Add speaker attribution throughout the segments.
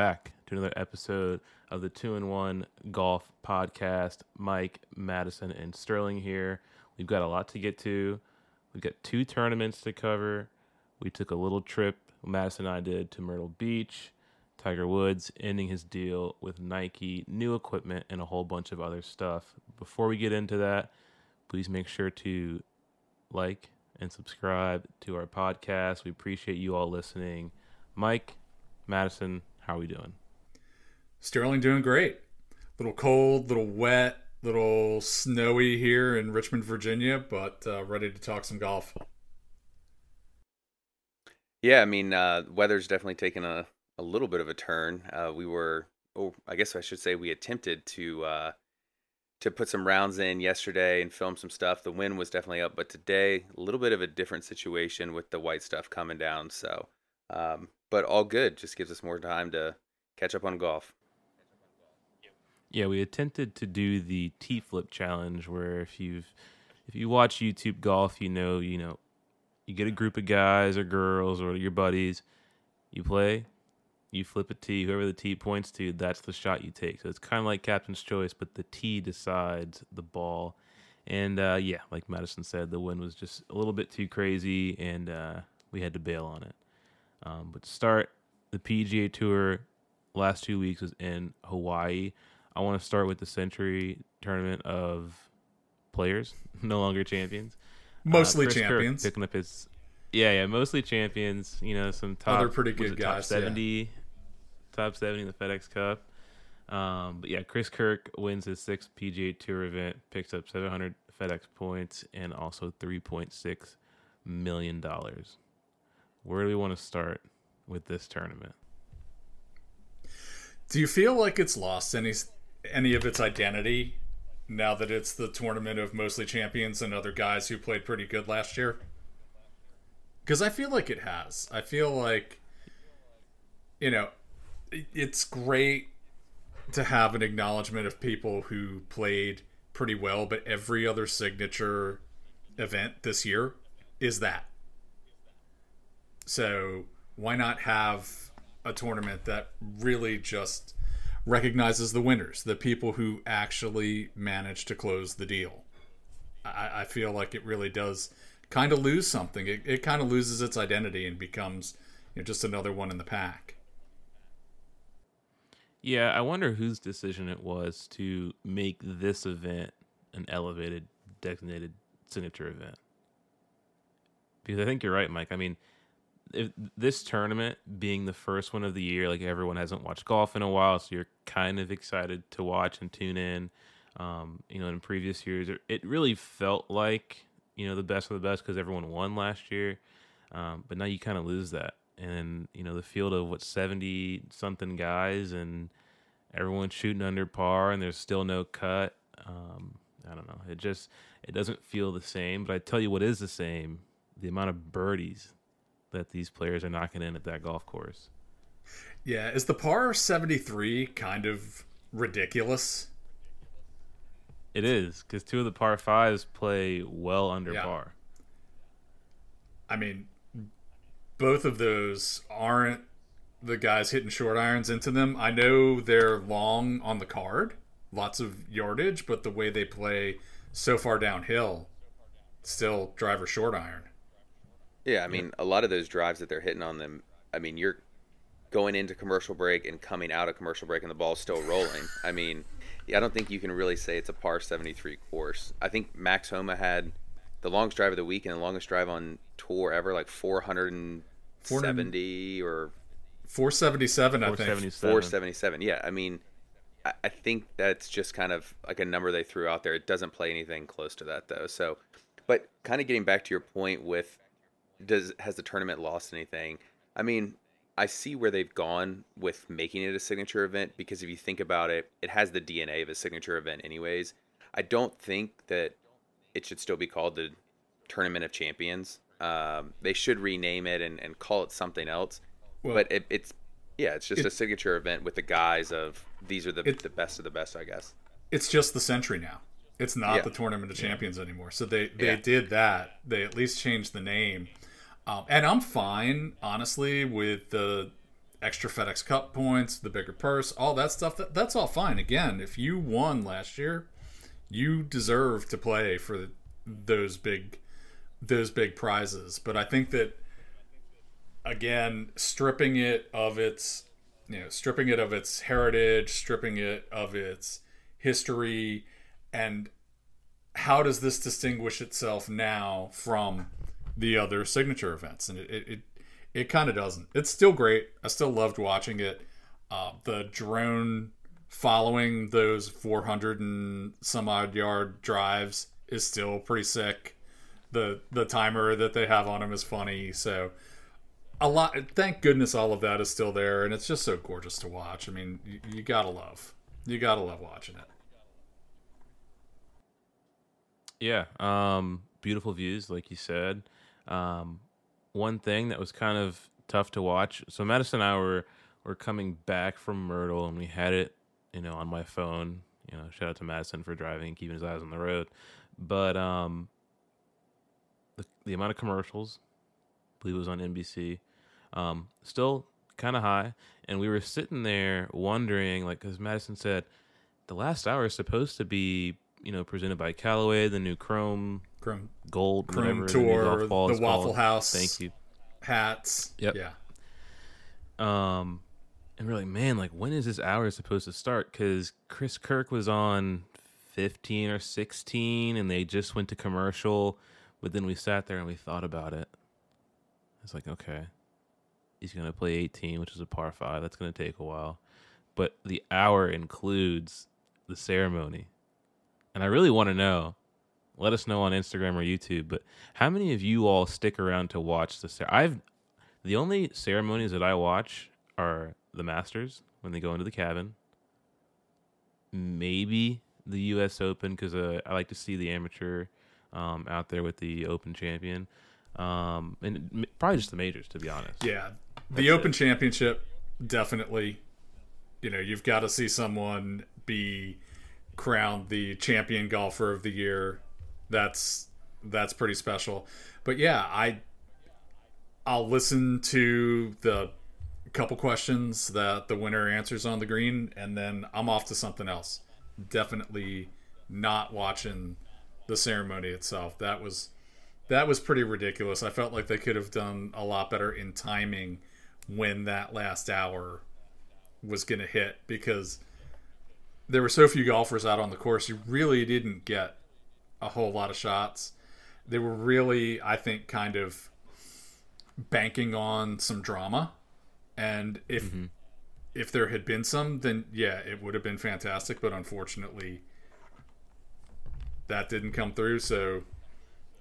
Speaker 1: back to another episode of the Two in One Golf Podcast. Mike, Madison, and Sterling here. We've got a lot to get to. We've got two tournaments to cover. We took a little trip, Madison and I did, to Myrtle Beach. Tiger Woods ending his deal with Nike, new equipment, and a whole bunch of other stuff. Before we get into that, please make sure to like and subscribe to our podcast. We appreciate you all listening. Mike, Madison, how are we doing?
Speaker 2: Sterling doing great. Little cold, little wet, little snowy here in Richmond, Virginia, but uh, ready to talk some golf.
Speaker 3: Yeah, I mean, uh, weather's definitely taken a, a little bit of a turn. Uh, we were, oh, I guess I should say, we attempted to uh, to put some rounds in yesterday and film some stuff. The wind was definitely up, but today a little bit of a different situation with the white stuff coming down. So, um, but all good. Just gives us more time to catch up on golf.
Speaker 1: Yeah, we attempted to do the T flip challenge where if you've if you watch YouTube golf, you know, you know, you get a group of guys or girls or your buddies, you play, you flip a tee, whoever the tee points to, that's the shot you take. So it's kind of like captain's choice, but the tee decides the ball. And uh, yeah, like Madison said, the wind was just a little bit too crazy, and uh, we had to bail on it. Um, but to start the PGA Tour, last two weeks was in Hawaii. I want to start with the Sentry tournament of players, no longer champions.
Speaker 2: Mostly uh, champions.
Speaker 1: Kirk picking up his, yeah, yeah, mostly champions. You know, some top,
Speaker 2: other pretty good guys,
Speaker 1: top seventy, yeah. top seventy in the FedEx Cup. Um, but yeah, Chris Kirk wins his sixth PGA Tour event, picks up 700 FedEx points and also 3.6 million dollars. Where do we want to start with this tournament?
Speaker 2: Do you feel like it's lost any any of its identity now that it's the tournament of mostly champions and other guys who played pretty good last year? Because I feel like it has. I feel like, you know, it's great to have an acknowledgement of people who played pretty well, but every other signature event this year is that. So why not have a tournament that really just recognizes the winners, the people who actually manage to close the deal. I, I feel like it really does kind of lose something. It, it kind of loses its identity and becomes you know, just another one in the pack.
Speaker 1: Yeah, I wonder whose decision it was to make this event an elevated, designated signature event. Because I think you're right, Mike. I mean, if this tournament being the first one of the year, like everyone hasn't watched golf in a while, so you're kind of excited to watch and tune in. Um, you know, in previous years, it really felt like you know the best of the best because everyone won last year, um, but now you kind of lose that, and you know the field of what seventy something guys and everyone's shooting under par, and there's still no cut. Um, I don't know. It just it doesn't feel the same. But I tell you what is the same: the amount of birdies that these players are knocking in at that golf course.
Speaker 2: Yeah, is the par 73 kind of ridiculous?
Speaker 1: It is because two of the par fives play well under yeah. par.
Speaker 2: I mean, both of those aren't the guys hitting short irons into them. I know they're long on the card, lots of yardage, but the way they play so far downhill, still driver short iron.
Speaker 3: Yeah, I mean, a lot of those drives that they're hitting on them. I mean, you're going into commercial break and coming out of commercial break, and the ball's still rolling. I mean, yeah, I don't think you can really say it's a par 73 course. I think Max Homa had the longest drive of the week and the longest drive on tour ever, like 470 or
Speaker 2: 477, I think.
Speaker 3: 477. Yeah, I mean, I think that's just kind of like a number they threw out there. It doesn't play anything close to that though. So, but kind of getting back to your point with does has the tournament lost anything? I mean, I see where they've gone with making it a signature event because if you think about it, it has the DNA of a signature event anyways. I don't think that it should still be called the Tournament of Champions. Um, they should rename it and, and call it something else. Well, but it, it's yeah, it's just it, a signature event with the guise of these are the it, the best of the best, I guess.
Speaker 2: It's just the Sentry now. It's not yeah. the Tournament of Champions yeah. anymore. So they they yeah. did that. They at least changed the name um, and I'm fine, honestly, with the extra FedEx Cup points, the bigger purse, all that stuff. That, that's all fine. Again, if you won last year, you deserve to play for those big those big prizes. But I think that again, stripping it of its you know, stripping it of its heritage, stripping it of its history, and how does this distinguish itself now from the other signature events? And it it, it, kind of doesn't. It's still great. I still loved watching it. Uh, the drone following those 400 and some odd yard drives is still pretty sick. The the timer that they have on him is funny. So a lot. Thank goodness all of that is still there, and it's just so gorgeous to watch. I mean, you, you gotta love, you gotta love watching it.
Speaker 1: Yeah, um, beautiful views, like you said. Um, one thing that was kind of tough to watch. So Madison and I were were coming back from Myrtle, and we had it, you know, on my phone. You know, shout out to Madison for driving, and keeping his eyes on the road. But um, the the amount of commercials, I believe it was on NBC, um, still kind of high. And we were sitting there wondering, like, because Madison said, the last hour is supposed to be, you know, presented by Callaway, the new Chrome,
Speaker 2: Chrome
Speaker 1: Gold,
Speaker 2: Chrome Tour,
Speaker 1: the,
Speaker 2: the Waffle
Speaker 1: called.
Speaker 2: House.
Speaker 1: Thank you.
Speaker 2: Hats.
Speaker 1: Yep.
Speaker 2: Yeah.
Speaker 1: Um, and we're like, man, like, when is this hour supposed to start? Because Chris Kirk was on 15 or 16, and they just went to commercial. But then we sat there and we thought about it. It's like, okay, he's going to play 18, which is a par five. That's going to take a while. But the hour includes the ceremony. And I really want to know. Let us know on Instagram or YouTube. But how many of you all stick around to watch the? Cer- I've the only ceremonies that I watch are the Masters when they go into the cabin. Maybe the U.S. Open because uh, I like to see the amateur um, out there with the Open champion, um, and m- probably just the majors to be honest.
Speaker 2: Yeah. The Open Championship, definitely. You know, you've got to see someone be crowned the champion golfer of the year. That's that's pretty special. But yeah, I I'll listen to the couple questions that the winner answers on the green and then I'm off to something else. Definitely not watching the ceremony itself. That was that was pretty ridiculous. I felt like they could have done a lot better in timing when that last hour was going to hit because there were so few golfers out on the course. You really didn't get a whole lot of shots. They were really, I think, kind of banking on some drama. And if
Speaker 1: Mm-hmm.
Speaker 2: if there had been some, then yeah, it would have been fantastic. But unfortunately, that didn't come through. So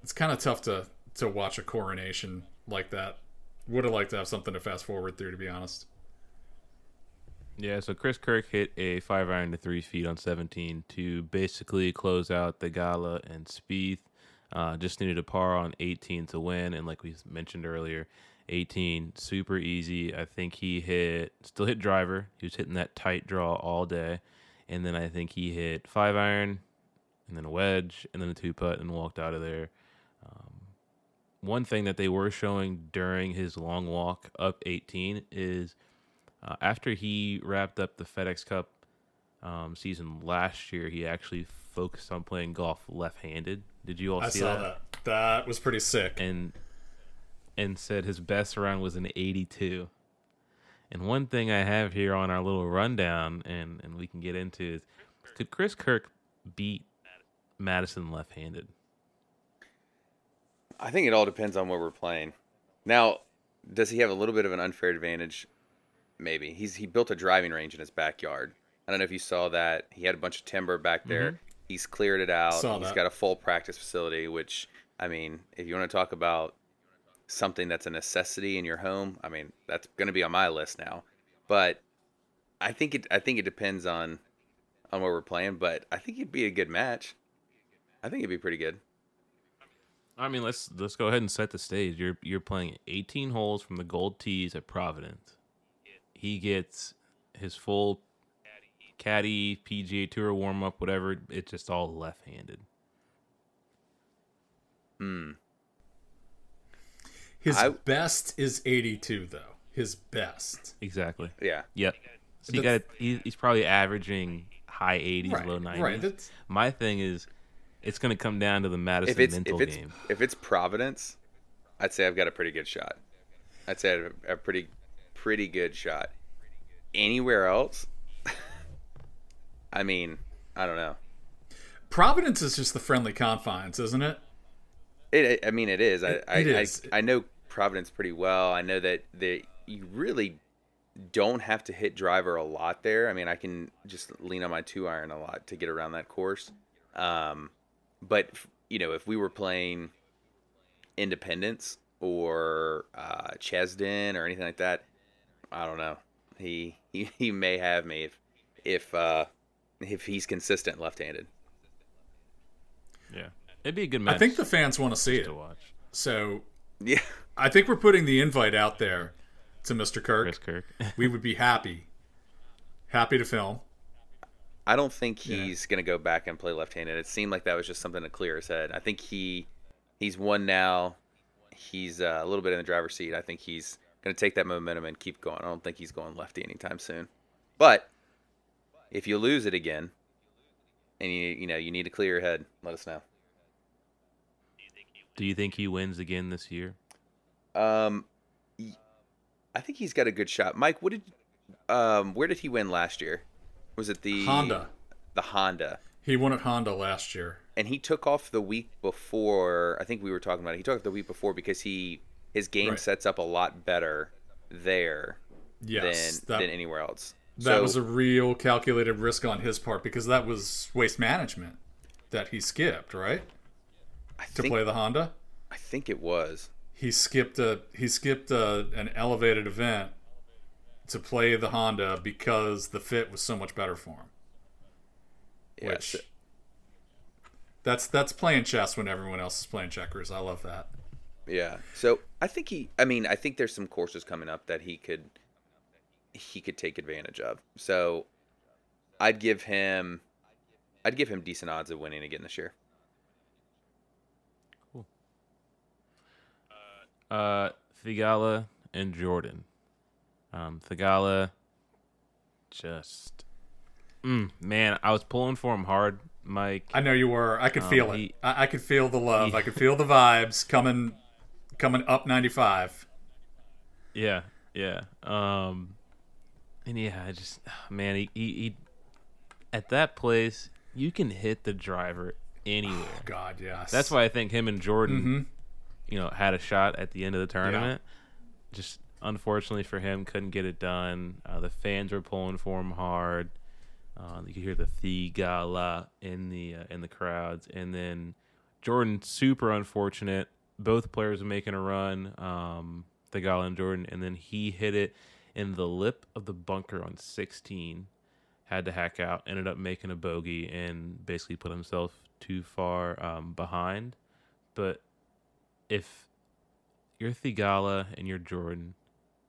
Speaker 2: it's kind of tough to to watch a coronation like that. Would have liked to have something to fast forward through, to be honest.
Speaker 1: Yeah, so Chris Kirk hit a five iron to three feet on 17 to basically close out Theegala, and Spieth uh, just needed a par on 18 to win. And like we mentioned earlier, 18 super easy. I think he hit still hit driver. He was hitting that tight draw all day, and then I think he hit five iron, and then a wedge, and then a two putt, and walked out of there. Um, one thing that they were showing during his long walk up 18 is uh, after he wrapped up the FedEx Cup um, season last year, he actually focused on playing golf left-handed. Did you all
Speaker 2: I
Speaker 1: see
Speaker 2: saw
Speaker 1: that?
Speaker 2: that. That was pretty sick.
Speaker 1: And and said his best round was an 82. And one thing I have here on our little rundown, and and we can get into is, could Chris Kirk beat Madison left-handed?
Speaker 3: I think it all depends on where we're playing. Now, does he have a little bit of an unfair advantage? Maybe. He's he built a driving range in his backyard. I don't know if you saw that. He had a bunch of timber back there. Mm-hmm. He's cleared it out.
Speaker 2: Saw
Speaker 3: He's
Speaker 2: that.
Speaker 3: got a full practice facility, which I mean, if you want to talk about something that's a necessity in your home, I mean, that's going to be on my list now. But I think it I think it depends on on where we're playing, but I think it'd be a good match. I think it'd be pretty good.
Speaker 1: I mean, let's let's go ahead and set the stage. You're you're playing 18 holes from the Gold Tees at Providence. He gets his full caddy PGA Tour warm up, whatever. It's just all left handed.
Speaker 3: Hmm.
Speaker 2: His
Speaker 3: I-
Speaker 2: best is 82, though. his best.
Speaker 1: Exactly.
Speaker 3: Yeah.
Speaker 1: Yep. So you got he, he's probably averaging high 80s,
Speaker 2: Right,
Speaker 1: low 90s.
Speaker 2: right, that's-
Speaker 1: My thing is, it's going to come down to the Madison
Speaker 3: If it's
Speaker 1: mental
Speaker 3: if it's
Speaker 1: game.
Speaker 3: if it's Providence, I'd say I've got a pretty good shot. I'd say I have a pretty pretty good shot. Anywhere else, I mean, I don't know.
Speaker 2: Providence is just the friendly confines, isn't it?
Speaker 3: It, I mean, it is. I,
Speaker 2: It-
Speaker 3: I,
Speaker 2: it is.
Speaker 3: I, I know Providence pretty well. I know that that you really don't have to hit driver a lot there. I mean, I can just lean on my two iron a lot to get around that course. Um, but you know, if we were playing Independence or uh, Chesden or anything like that, I don't know. He he, he may have me if if uh, if he's consistent left-handed.
Speaker 1: Yeah. It'd be a good match
Speaker 2: I think the fans want to see it.
Speaker 1: to watch.
Speaker 2: So
Speaker 3: Yeah.
Speaker 2: I think we're putting the invite out there to Mr. Kirk.
Speaker 1: Chris Kirk.
Speaker 2: We would be happy, happy to film.
Speaker 3: I don't think
Speaker 2: Yeah.
Speaker 3: he's going to go back and play left-handed. It seemed like that was just something to clear his head. I think he he's won now. He's uh, a little bit in the driver's seat. I think he's going to take that momentum and keep going. I don't think he's going lefty anytime soon. But if you lose it again, and you you know you need to clear your head, let us know.
Speaker 1: Do you think he wins again this year?
Speaker 3: Um, y- I think he's got a good shot. Mike, what did um where did he win last year? Was it the
Speaker 2: Honda.
Speaker 3: The Honda.
Speaker 2: He won at Honda last year.
Speaker 3: and he took off the week before. I think we were talking about it. He took off the week before because he his game
Speaker 2: Right.
Speaker 3: sets up a lot better there
Speaker 2: Yes,
Speaker 3: than
Speaker 2: that,
Speaker 3: than anywhere else.
Speaker 2: that
Speaker 3: So-
Speaker 2: was a real calculated risk on his part because that was waste management that he skipped, right?
Speaker 3: I
Speaker 2: To
Speaker 3: think
Speaker 2: play the Honda.
Speaker 3: I think it was.
Speaker 2: He skipped a he skipped a, an elevated event to play the Honda because the fit was so much better for him.
Speaker 3: Yeah,
Speaker 2: which
Speaker 3: so-
Speaker 2: that's that's playing chess when everyone else is playing checkers. I love that.
Speaker 3: Yeah. So I think he. I mean, I think there's some courses coming up that he could he could take advantage of. So I'd give him I'd give him decent odds of winning again this year. Cool.
Speaker 1: Uh, Theegala and Jordan. Um, Theegala, just, mm, man, I was pulling for him hard, Mike.
Speaker 2: I know you were. I could
Speaker 1: Um,
Speaker 2: feel
Speaker 1: he-
Speaker 2: it. I, I could feel the love.
Speaker 1: he-
Speaker 2: I could feel the vibes coming coming up 95.
Speaker 1: Yeah, yeah. Um, and yeah, I just, man, he, he, he, at that place, you can hit the driver anywhere.
Speaker 2: God, yes.
Speaker 1: That's why I think him and Jordan,
Speaker 2: Mhm.
Speaker 1: you know, had a shot at the end of the tournament. Just unfortunately for him, couldn't get it done. Uh, the fans were pulling for him hard. Uh, you could hear the Theegala in the uh, in the crowds, and then Jordan super unfortunate. Both players making a run, um, Theegala and Jordan, and then he hit it in the lip of the bunker on 16. Had to hack out, ended up making a bogey, and basically put himself too far um, behind. But if you're Theegala and you're Jordan,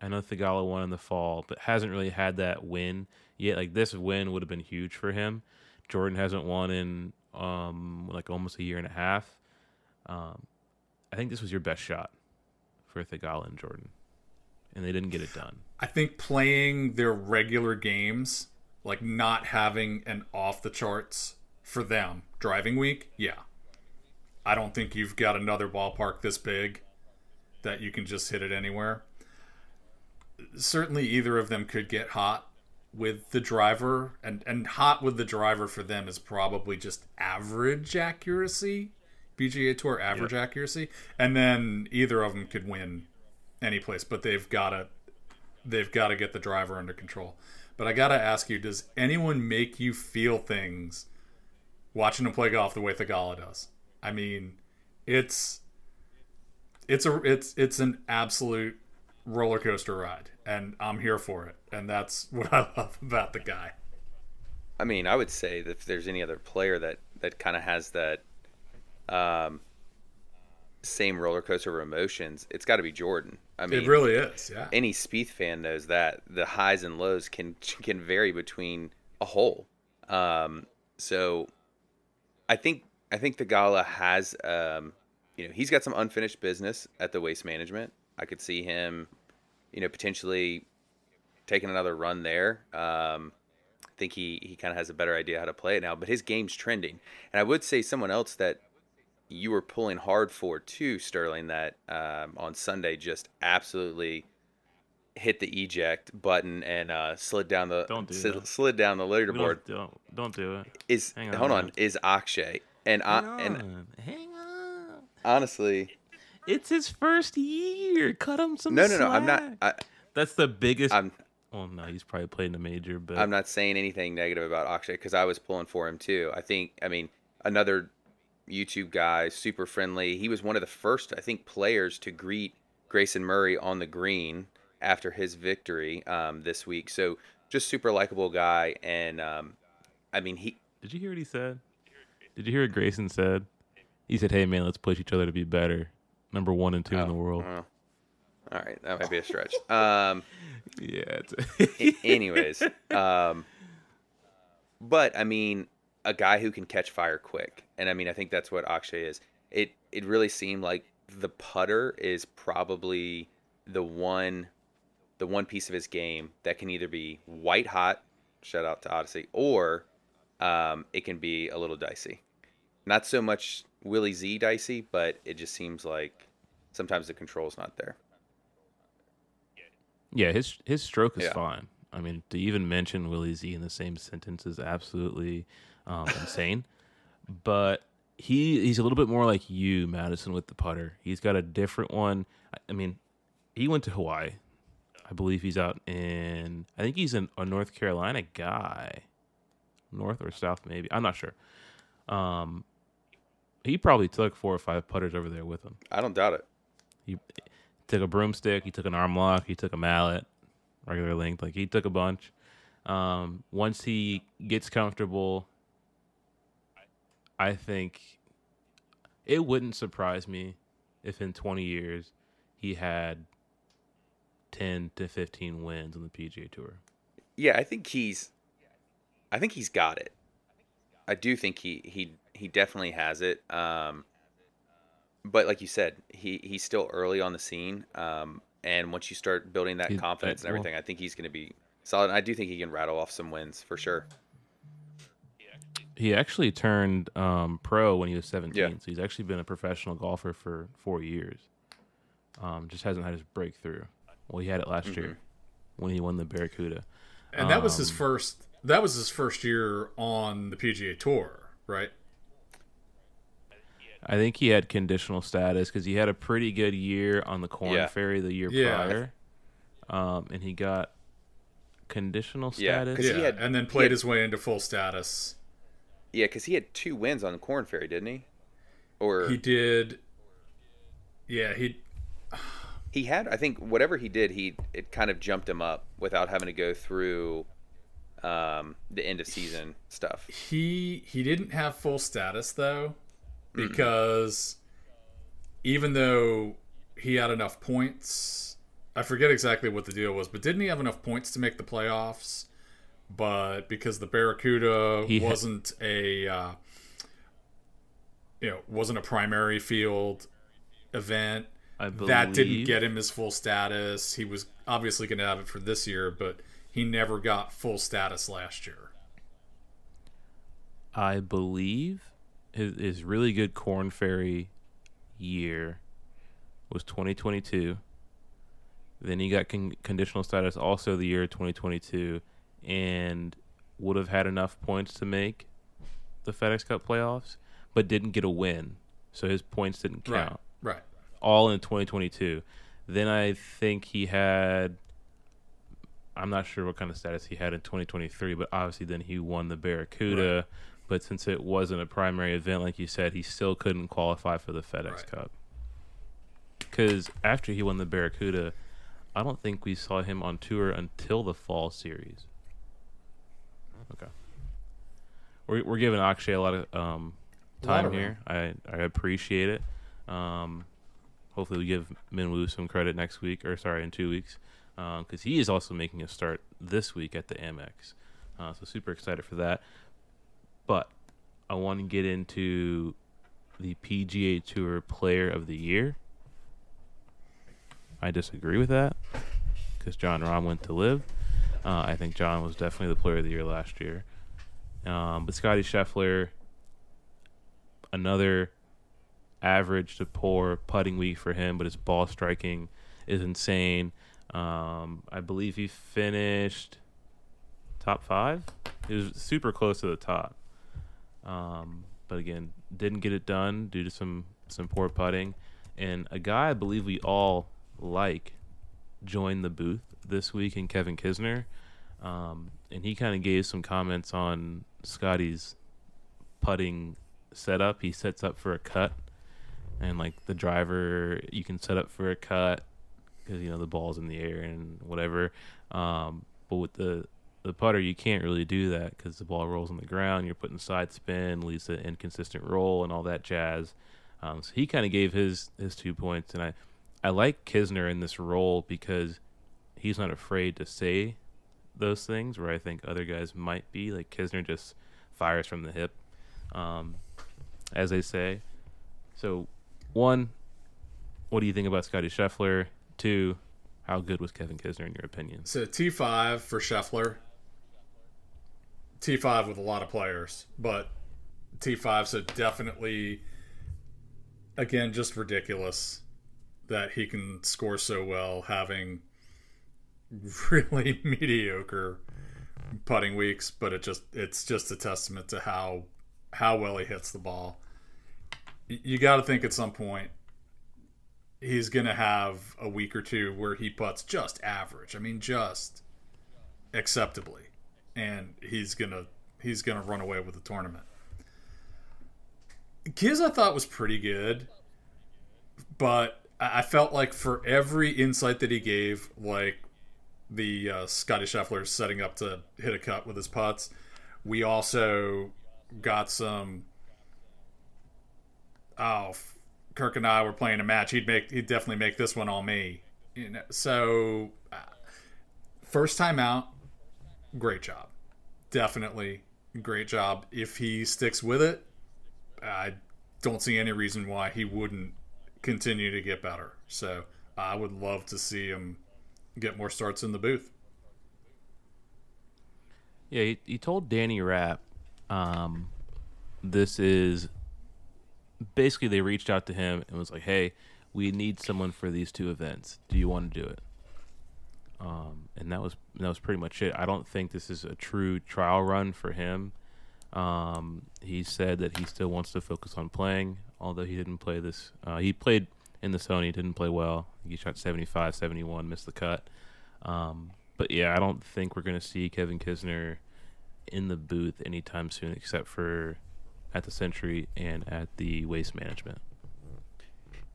Speaker 1: I know Theegala won in the fall, but hasn't really had that win yet. Like this win would have been huge for him. Jordan hasn't won in um like almost a year and a half. Um, I think this was your best shot for Theegala and Jordan, and they didn't get it done.
Speaker 2: I think playing their regular games, like not having an off the charts for them driving week, yeah. I don't think you've got another ballpark this big that you can just hit it anywhere. Certainly, either of them could get hot with the driver, and, and hot with the driver for them is probably just average accuracy, PGA Tour average accuracy, and then either of them could win any place, but they've got to they've got to get the driver under control. But I got to ask you, does anyone make you feel things watching them play golf the way Theegala does? I mean, it's it's a it's it's an absolute roller coaster ride, and I'm here for it, and that's what I love about the guy.
Speaker 3: I mean, I would say that if there's any other player that that kind of has that um, same roller coaster of emotions, it's got to be Jordan. I mean,
Speaker 2: It really is, yeah.
Speaker 3: any Spieth fan knows that the highs and lows can can vary between a hole. Um, so, I think I think Theegala has, um, you know, he's got some unfinished business at the waste management. I could see him you know, potentially taking another run there. Um, I think he, he kind of has a better idea how to play it now, but his game's trending. And I would say someone else that you were pulling hard for too, Sterling, that um, on Sunday just absolutely hit the eject button and uh, slid down the
Speaker 1: Don't do
Speaker 3: slid, slid down the leaderboard.
Speaker 1: Don't, don't don't do it.
Speaker 3: Is
Speaker 1: Hang on,
Speaker 3: hold on is Akshay and I,
Speaker 1: Hang
Speaker 3: and
Speaker 1: on. Hang on.
Speaker 3: honestly
Speaker 1: It's his first year. Cut him some
Speaker 3: no no no I'm not. I,
Speaker 1: That's the biggest.
Speaker 3: I'm
Speaker 1: well, no, he's probably played in a major, but
Speaker 3: I'm not saying anything negative about Akshay because I was pulling for him too. I think, I mean, another YouTube guy, super friendly. He was one of the first, I think, players to greet Grayson Murray on the green after his victory um, this week. So just super likable guy, and um, I mean, he
Speaker 1: Did you hear what he said? Did you hear what Grayson said? He said, "Hey man, let's push each other to be better. Number one and two in the
Speaker 3: oh,
Speaker 1: world."
Speaker 3: oh. all right, that might be a stretch. Um,
Speaker 1: Yeah.
Speaker 3: Anyways, um, but I mean, a guy who can catch fire quick, and I mean, I think that's what Akshay is. It it really seemed like the putter is probably the one, the one piece of his game that can either be white hot, shout out to Odyssey, or um, it can be a little dicey. Not so much Willie Z dicey, but it just seems like sometimes the control's not there.
Speaker 1: yeah, his his stroke is
Speaker 3: Yeah.
Speaker 1: fine. I mean, to even mention Willie Z in the same sentence is absolutely um, insane. But he he's a little bit more like you, Madison, with the putter. He's got a different one. I, I mean, he went to Hawaii. I believe he's out in. I think he's in a North Carolina guy, North or South, maybe. I'm not sure. Um, he probably took four or five putters over there with him.
Speaker 3: I don't doubt it.
Speaker 1: He took a broomstick. He took an arm lock. He took a mallet, regular length. Like he took a bunch. Um, once he gets comfortable, I think it wouldn't surprise me if in 20 years he had 10 to 15 wins on the PGA Tour.
Speaker 3: Yeah, I think he's I think he's got it. I do think he he he definitely has it. Um but like you said, he he's still early on the scene. Um and once you start building that
Speaker 1: He-
Speaker 3: confidence and
Speaker 1: well-
Speaker 3: everything, I think he's going to be solid. And I do think he can rattle off some wins for sure.
Speaker 1: He actually turned um, pro when he was 17.
Speaker 3: Yeah.
Speaker 1: So he's actually been a professional golfer for four years. Um, just hasn't had his breakthrough. Well, he had it last
Speaker 3: Mm-hmm.
Speaker 1: year when he won the Barracuda.
Speaker 2: And that was his
Speaker 1: Um,
Speaker 2: first. That was his first year on the PGA Tour, right?
Speaker 1: I think he had conditional status because he had a pretty good year on the Corn
Speaker 3: Yeah.
Speaker 1: Ferry the year
Speaker 2: Yeah.
Speaker 1: prior, um, and he got conditional
Speaker 3: Yeah,
Speaker 2: Yeah,
Speaker 3: he had-
Speaker 2: and then
Speaker 3: he
Speaker 2: played
Speaker 3: had-
Speaker 2: his way into full status.
Speaker 3: Yeah, because he had two wins on the Corn Ferry, didn't he? Or
Speaker 2: He
Speaker 3: he,
Speaker 2: did. Yeah, he.
Speaker 3: He had, I think, whatever he did, he it kind of jumped him up without having to go through um, the end of season stuff.
Speaker 2: He he didn't have full status though, because even though he had enough points, I forget exactly what the deal was, but didn't he have enough points to make the playoffs? But because the Barracuda
Speaker 1: He
Speaker 2: wasn't a uh, you know wasn't a primary field event,
Speaker 1: believe
Speaker 2: that didn't get him his full status. He was obviously going to have it for this year, but he never got full status last year.
Speaker 1: I believe his, his really good Corn Ferry year was 2022. Then he got con- conditional status also the year 2022 and would have had enough points to make the FedEx Cup playoffs, but didn't get a win. So his points didn't count.
Speaker 2: Right. Right.
Speaker 1: All in 2022. Then I think he had I'm not sure what kind of status he had in 2023, but obviously then he won the Barracuda. But since it wasn't a primary event, like you said, he still couldn't qualify for the FedEx
Speaker 2: Right.
Speaker 1: Cup. Because after he won the Barracuda, I don't think we saw him on tour until the fall series. Okay. We're, we're giving Akshay a lot of um,
Speaker 2: A lot
Speaker 1: time
Speaker 2: of
Speaker 1: here. I, I appreciate it. Um, hopefully, we give Minwoo some credit next week, or sorry, in two weeks, because he is also making a start this week at the Amex. Uh, so super excited for that. But I want to get into the PGA Tour Player of the Year. I disagree with that. because Jon Rahm went to LIV. Uh, I think Jon was definitely the player of the year last year. Um, but Scotty Scheffler, another average to poor putting week for him, but his ball striking is insane. Um, I believe he finished top five. He was super close to the top. Um, but again, didn't get it done due to some some poor putting. And a guy I believe we all like joined the booth this week in Kevin Kisner. Um, and he kind of gave some comments on Scotty's putting setup. He sets up for a cut, and like the driver, you can set up for a cut because you know the ball's in the air and whatever. Um, but with the the putter, you can't really do that because the ball rolls on the ground. You're putting side spin, leads to inconsistent roll, and all that jazz. Um, so he kind of gave his his two points, and I I like Kisner in this role because he's not afraid to say those things where I think other guys might be. Like Kisner just fires from the hip, um, as they say. So, one, what do you think about Scotty Scheffler? Two, how good was Kevin Kisner in your opinion?
Speaker 2: So T5 for Scheffler. T5 with a lot of players, but T5 so definitely again just ridiculous that he can score so well having really mediocre putting weeks, but it just it's just a testament to how how well he hits the ball. You got to think at some point he's going to have a week or two where he puts just average. I mean just acceptably and he's to he's to run away with the tournament. Kiz I thought was pretty good, but I felt like for every insight that he gave, like the uh, Scotty Scheffler setting up to hit a cut with his putts, we also got some. Oh, Kirk and I were playing a match. He'd make he'd definitely make this one all me. You know, so uh, first time out, great job, definitely great job. If he sticks with it, I don't see any reason why he wouldn't continue to get better. So I would love to see him get more starts in the booth.
Speaker 1: Yeah, he, he told Danny Rapp, um, this is basically they reached out to him and was like, "Hey, we need someone for these two events. Do you want to do it?" Um, and that was that was pretty much it. I don't think this is a true trial run for him. Um, he said that he still wants to focus on playing, although he didn't play this. Uh, he played in the Sony, didn't play well. He shot 75, 71, missed the cut. Um, but yeah, I don't think we're going to see Kevin Kisner in the booth anytime soon, except for at the Sentry and at the Waste Management.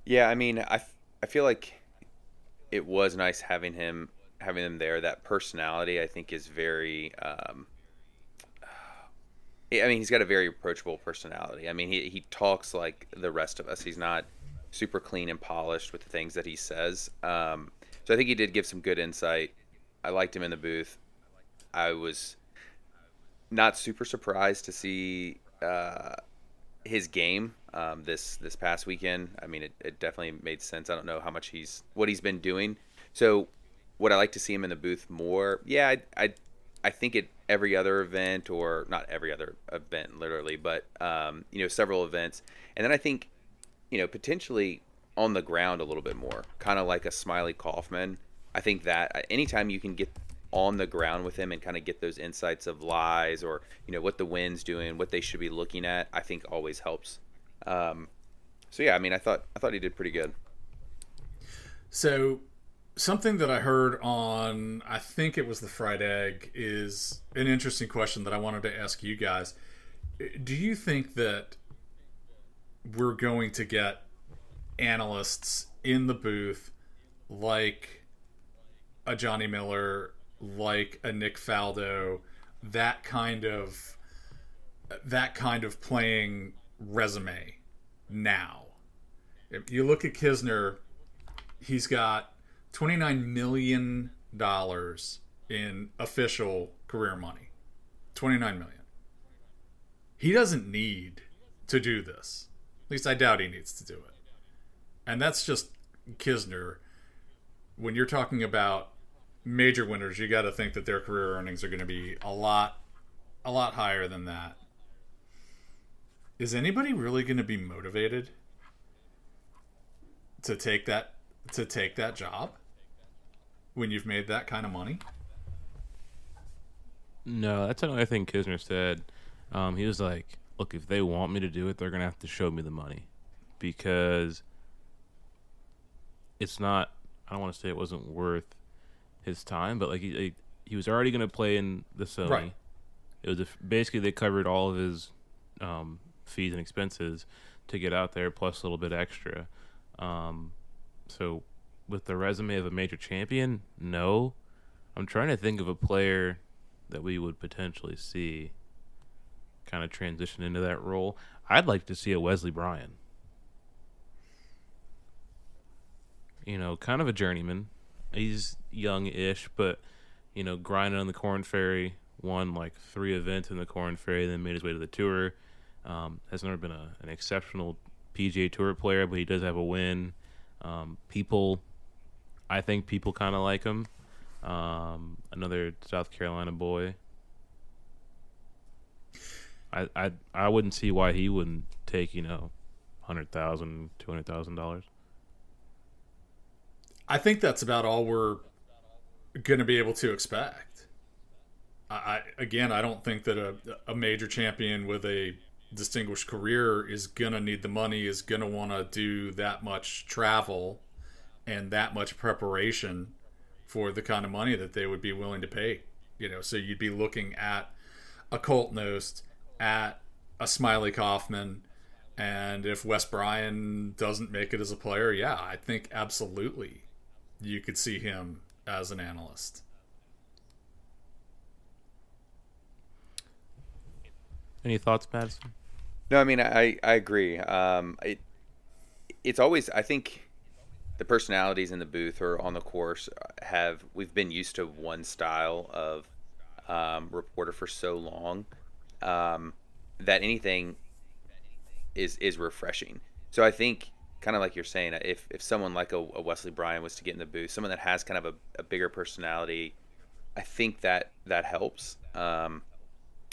Speaker 3: Yeah, I mean, I, I feel like it was nice having him having him there. That personality, I think, is very. Um, I mean, he's got a very approachable personality. I mean, he he talks like the rest of us. He's not super clean and polished with the things that he says. Um, so I think he did give some good insight. I liked him in the booth. I was not super surprised to see uh, his game um, this this past weekend. I mean, it, it definitely made sense. I don't know how much he's what he's been doing. So, would I like to see him in the booth more? Yeah, I I, I think at every other event or not every other event literally, but um, you know several events, and then I think you know potentially on the ground a little bit more, kind of like a Smylie Kaufman. I think that anytime you can get on the ground with him and kind of get those insights of lies or you know what the wind's doing, what they should be looking at, I think always helps. Um, so yeah, I mean, I thought I thought he did pretty good.
Speaker 2: So something that I heard on I think it was the fried egg is an interesting question that I wanted to ask you guys. Do you think that we're going to get analysts in the booth like a Johnny Miller like a Nick Faldo, that kind of that kind of playing resume now. If you look at Kisner, he's got twenty nine million dollars in official career money. Twenty nine million. He doesn't need to do this. At least I doubt he needs to do it. And that's just Kisner. When you're talking about major winners, you got to think that their career earnings are going to be a lot, a lot higher than that. Is anybody really going to be motivated to take that to take that job when you've made that kind of money?
Speaker 1: No, that's another thing Kisner said. Um, he was like, "Look, if they want me to do it, they're gonna have to show me the money, because it's not. I don't want to say it wasn't worth his time, but like he he, he was already gonna play in the Sony.
Speaker 2: Right.
Speaker 1: It was a, basically they covered all of his um, fees and expenses to get out there, plus a little bit extra. Um, so with the resume of a major champion, no. I'm trying to think of a player that we would potentially see kind of transition into that role. I'd like to see a Wesley Bryan. You know, kind of a journeyman. He's young-ish, but you know, grinding on the Corn Ferry, won like three events in the Corn Ferry, then made his way to the tour. Um, has never been a, an exceptional PGA Tour player, but he does have a win. Um, people, I think people kind of like him. Um, another South Carolina boy. I, I I wouldn't see why he wouldn't take you know, hundred thousand, two hundred thousand dollars.
Speaker 2: I think that's about all we're going to be able to expect. I, again, I don't think that a, a major champion with a distinguished career is going to need the money, is going to want to do that much travel and that much preparation for the kind of money that they would be willing to pay. You know, so you'd be looking at a Colt Knost, at a Smylie Kaufman, and if Wes Bryan doesn't make it as a player, yeah, I think absolutely you could see him as an analyst.
Speaker 1: Any thoughts, Madison?
Speaker 3: No, I mean I I agree. Um, it it's always I think the personalities in the booth or on the course have we've been used to one style of um, reporter for so long um, that anything is is refreshing. So I think kind of like you're saying, if if someone like a, a Wesley Bryan was to get in the booth, someone that has kind of a, a bigger personality, I think that that helps. Um,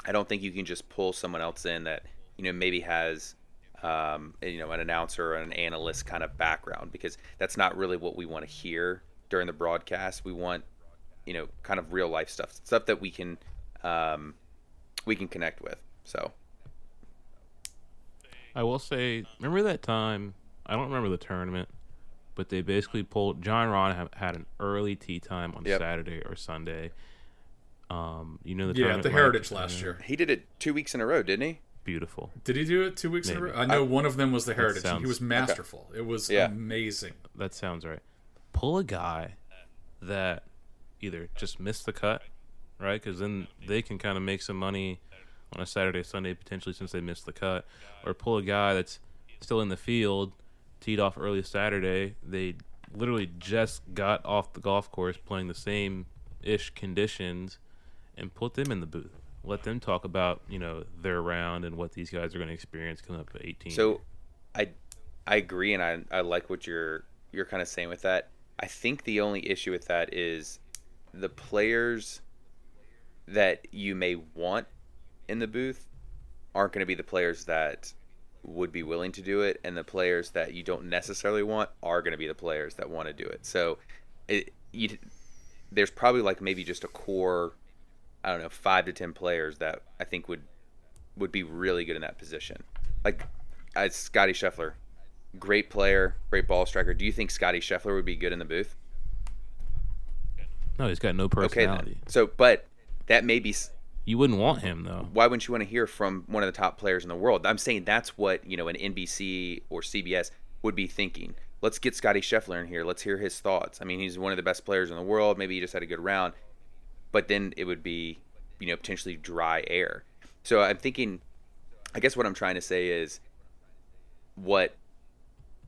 Speaker 3: I don't think you can just pull someone else in that you know maybe has um, you know an announcer or an analyst kind of background because that's not really what we want to hear during the broadcast. We want you know kind of real life stuff, stuff that we can um, we can connect with. So
Speaker 1: I will say, remember that time? I don't remember the tournament, but they basically pulled. Jon Rahm had an early tea time on
Speaker 3: Yep.
Speaker 1: Saturday or Sunday. Um, you know the
Speaker 2: Yeah,
Speaker 1: tournament,
Speaker 2: the
Speaker 1: Mike?
Speaker 2: Heritage last year.
Speaker 3: he did it two weeks in a row, didn't he?
Speaker 1: Beautiful.
Speaker 2: Did he do it two weeks in a row? I know one of them was the Heritage.
Speaker 1: sounds-
Speaker 2: he was masterful. It was
Speaker 3: Yeah.
Speaker 2: amazing.
Speaker 1: That sounds right. Pull a guy that either just missed the cut, right? Because then they can kind of make some money on a Saturday, Sunday potentially since they missed the cut, or pull a guy that's still in the field, teed off early Saturday. They literally just got off the golf course playing the same ish conditions, and put them in the booth. Let them talk about you know their round and what these guys are going to experience coming up at 18.
Speaker 3: So, I I agree, and I I like what you're you're kind of saying with that. I think the only issue with that is the players that you may want in the booth aren't going to be the players that would be willing to do it, and the players that you don't necessarily want are going to be the players that want to do it. So, it you there's probably like maybe just a core, I don't know, five to ten players that I think would would be really good in that position. Like as Scotty Scheffler, great player, great ball striker. Do you think Scotty Scheffler would be good in the booth?
Speaker 1: no, he's got no
Speaker 3: Okay,
Speaker 1: personality.
Speaker 3: then. So, but that may be.
Speaker 1: You wouldn't want him though.
Speaker 3: Why wouldn't you want to hear from one of the top players in the world? I'm saying that's what you know an NBC or CBS would be thinking. Let's get Scotty Scheffler in here. Let's hear his thoughts. I mean, he's one of the best players in the world. Maybe he just had a good round, but then it would be, you know, potentially dry air. So I'm thinking. I guess what I'm trying to say is, what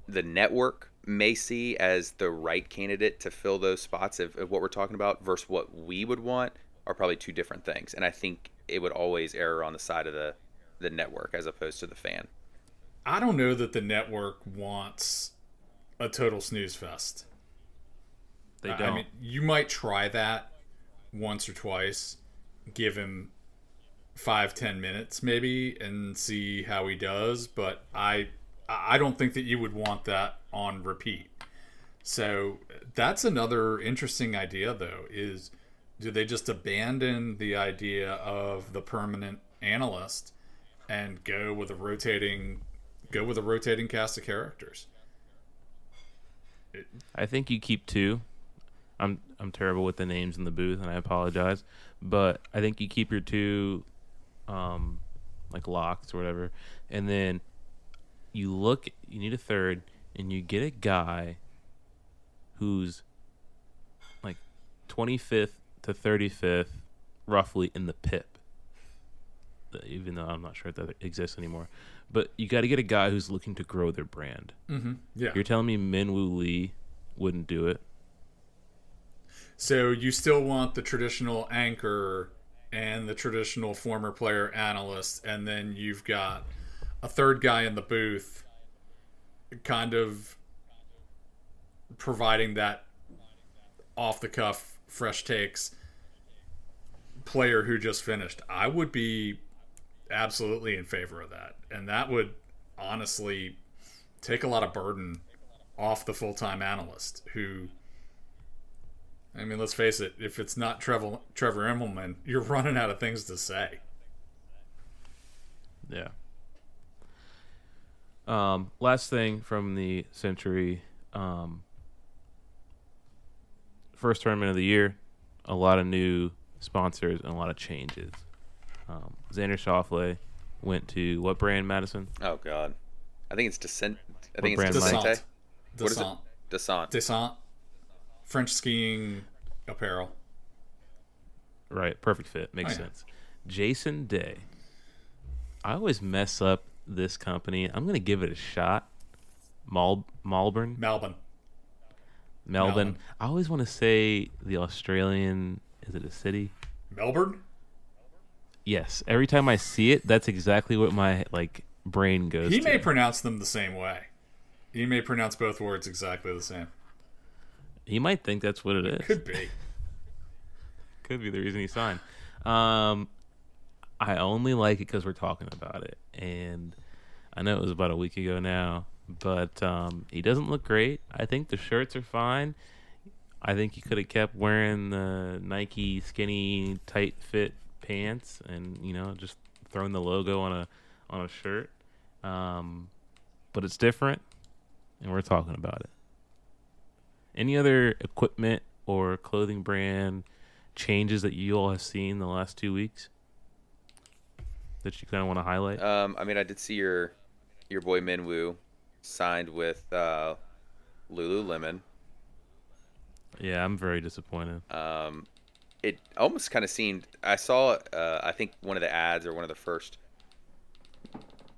Speaker 3: the network may see as the right candidate to fill those spots of, of what we're talking about versus what we would want are probably two different things. And I think it would always err on the side of the the network as opposed to the fan.
Speaker 2: I don't know that the network wants a total snooze fest.
Speaker 1: They don't.
Speaker 2: I mean, you might try that once or twice, give him five ten minutes maybe, and see how he does. But I I don't think that you would want that on repeat. So that's another interesting idea, though. Is do they just abandon the idea of the permanent analyst and go with a rotating go with a rotating cast of characters?
Speaker 1: I think you keep two. I'm I'm terrible with the names in the booth, and I apologize. But I think you keep your two, um, like locks or whatever, and then you look. You need a third, and you get a guy who's like 25th to 35th, roughly in the PIP. Even though I'm not sure if that exists anymore, but you got to get a guy who's looking to grow their brand.
Speaker 2: Mm-hmm. Yeah.
Speaker 1: You're telling me Minwoo Lee wouldn't do it?
Speaker 2: So you still want the traditional anchor and the traditional former player analyst, and then you've got a third guy in the booth, kind of providing that off the cuff, fresh takes player who just finished. I would be absolutely in favor of that, and that would honestly take a lot of burden off the full time analyst who I mean, let's face it. If it's not Trevor Trevor Immelman, you're running out of things to say.
Speaker 1: Yeah. Um, last thing from the Sentry, um, first tournament of the year, a lot of new sponsors and a lot of changes. Um, Xander Schauffele went to what brand, Madison?
Speaker 3: Oh God, I think it's descent. I
Speaker 1: What
Speaker 3: think it's
Speaker 1: brand,
Speaker 3: Descente.
Speaker 2: Descent.
Speaker 3: What is it?
Speaker 2: Descent.
Speaker 3: Descent.
Speaker 2: Descent. French skiing apparel.
Speaker 1: Right, perfect fit. Makes
Speaker 2: Oh, yeah.
Speaker 1: sense. Jason Day. I always mess up this company. I'm gonna give it a shot. Mal Malbon,
Speaker 2: Melbourne.
Speaker 1: Melbourne.
Speaker 2: Melbourne.
Speaker 1: I always want to say the Australian. Is it a city?
Speaker 2: Melbourne?
Speaker 1: Yes. Every time I see it, that's exactly what my like brain goes.
Speaker 2: He
Speaker 1: to.
Speaker 2: may pronounce them the same way. He may pronounce both words exactly the same.
Speaker 1: he might think that's what it is.
Speaker 2: Could be.
Speaker 1: Could be the reason he signed. Um, I only like it because we're talking about it, and I know it was about a week ago now, but um, he doesn't look great. I think the shirts are fine. I think he could have kept wearing the Nike skinny tight fit pants, and you know, just throwing the logo on a on a shirt. Um, but it's different, and we're talking about it. Any other equipment or clothing brand changes that you all have seen the last two weeks that you kind of want to highlight?
Speaker 3: Um, I mean, I did see your your boy Minwoo signed with uh, Lululemon.
Speaker 1: yeah, I'm very disappointed.
Speaker 3: Um, it almost kind of seemed. I saw. Uh, I think one of the ads or one of the first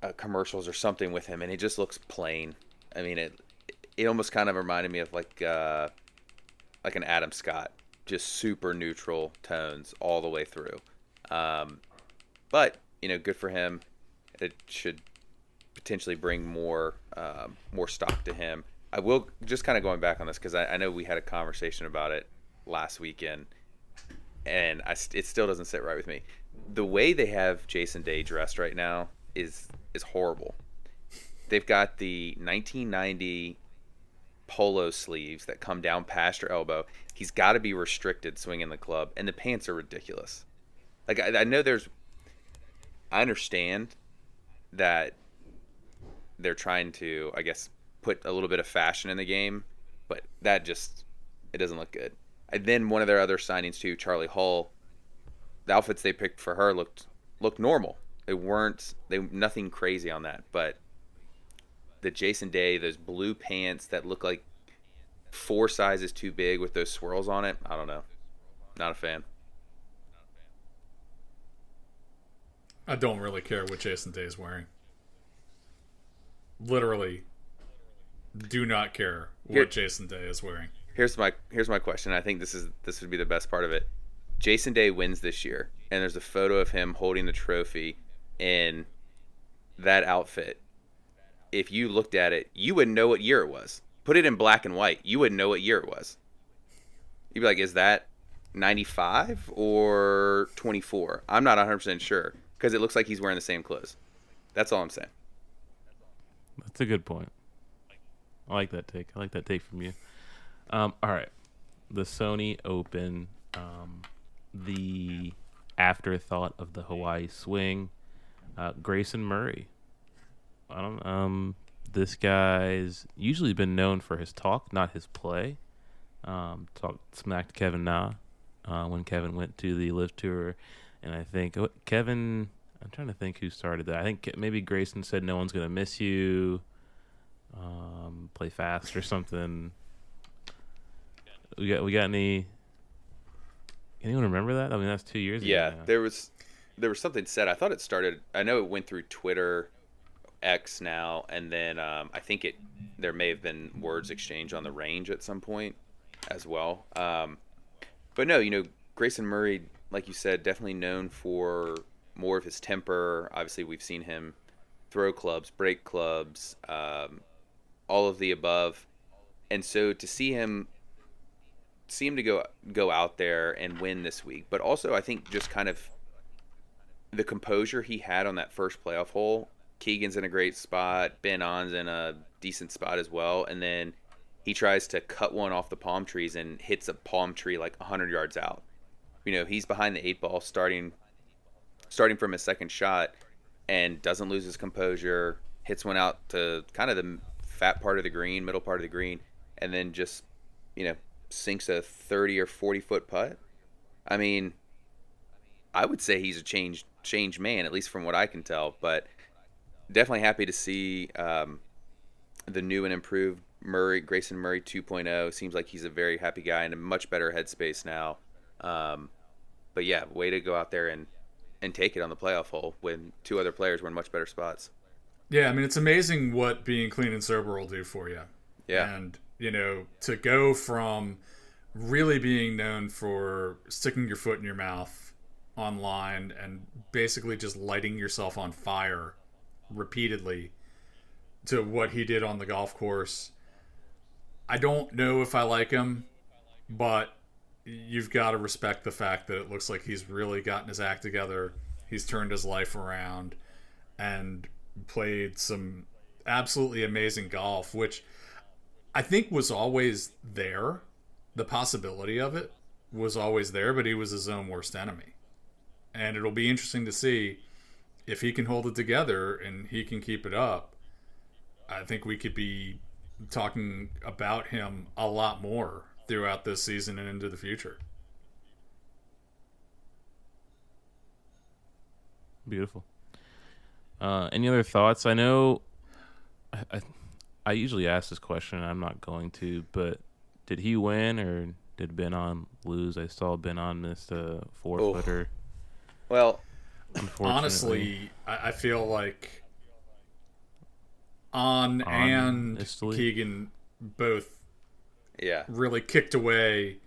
Speaker 3: uh, commercials or something with him, and he just looks plain. I mean, it it almost kind of reminded me of like uh, like an Adam Scott, just super neutral tones all the way through. Um, but you know, good for him. It should potentially bring more um, more stock to him. I will just kind of going back on this because I, I know we had a conversation about it last weekend, and I it still doesn't sit right with me. The way they have Jason Day dressed right now is is horrible. They've got the 1990 polo sleeves that come down past your elbow. He's got to be restricted swinging the club, and the pants are ridiculous. Like I, I know there's, I understand that they're trying to, I guess, put a little bit of fashion in the game, but that just it doesn't look good. And then one of their other signings too, Charlie Hull. The outfits they picked for her looked looked normal. They weren't they nothing crazy on that, but the Jason Day, those blue pants that look like four sizes too big with those swirls on it. I don't know. Not a fan.
Speaker 2: I don't really care what Jason Day is wearing. Literally, do not care what
Speaker 3: Here-
Speaker 2: Jason Day is wearing.
Speaker 3: Here's my here's my question. I think this is this would be the best part of it. Jason Day wins this year, and there's a photo of him holding the trophy in that outfit. If you looked at it, you wouldn't know what year it was. Put it in black and white, you wouldn't know what year it was. you'd be like, is that 95 or 24? I'm not 100 percent sure because it looks like he's wearing the same clothes. That's all I'm saying.
Speaker 1: That's a good point. I like that take. I like that take from you. Um, all right, the Sony Open, um, the afterthought of the Hawaii Swing, uh, Grayson Murray. I don't. Um, this guy's usually been known for his talk, not his play. Um, talked smacked Kevin Na uh, when Kevin went to the LIV Tour, and I think oh, Kevin. I'm trying to think who started that. I think maybe Grayson said no one's gonna miss you. Um, play fast or something. We got we got any? Anyone remember that? I mean, that's two years
Speaker 3: Yeah,
Speaker 1: ago.
Speaker 3: there was there was something said. I thought it started. I know it went through Twitter, X now, and then um, I think it there may have been words exchanged on the range at some point as well. Um, but no, you know, Grayson Murray, like you said, definitely known for more of his temper. Obviously, we've seen him throw clubs, break clubs, um, all of the above. And so to see him see him to go go out there and win this week, but also I think just kind of the composure he had on that first playoff hole. Keegan's in a great spot, Ben An's in a decent spot as well, and then he tries to cut one off the palm trees and hits a palm tree like 100 yards out. You know, he's behind the eight ball starting starting from his second shot and doesn't lose his composure, hits one out to kind of the fat part of the green, middle part of the green, and then just, you know, sinks a 30 or 40 foot putt. I mean, I would say he's a changed changed man, at least from what I can tell. But definitely happy to see um, the new and improved Murray Grayson Murray 2.0. Seems like he's a very happy guy and a much better headspace now. Um, but yeah, way to go out there and and take it on the playoff hole when two other players were in much better spots.
Speaker 2: Yeah, I mean it's amazing what being clean and sober will do for you.
Speaker 3: Yeah.
Speaker 2: And you know, to go from really being known for sticking your foot in your mouth online and basically just lighting yourself on fire repeatedly to what he did on the golf course. I don't know if I like him, but you've got to respect the fact that it looks like he's really gotten his act together. He's turned his life around and played some absolutely amazing golf, which I think was always there. The possibility of it was always there, but he was his own worst enemy. And it'll be interesting to see if he can hold it together and he can keep it up. I think we could be talking about him a lot more throughout this season and into the future.
Speaker 1: Beautiful. Uh, any other thoughts? I know. I, I I usually ask this question. I'm not going to, but did he win or did Ben An lose? I saw Ben An missed a four footer.
Speaker 3: Well,
Speaker 2: Honestly, I, I feel like An, and
Speaker 1: Honestly.
Speaker 2: Keegan both
Speaker 3: yeah.
Speaker 2: really kicked away,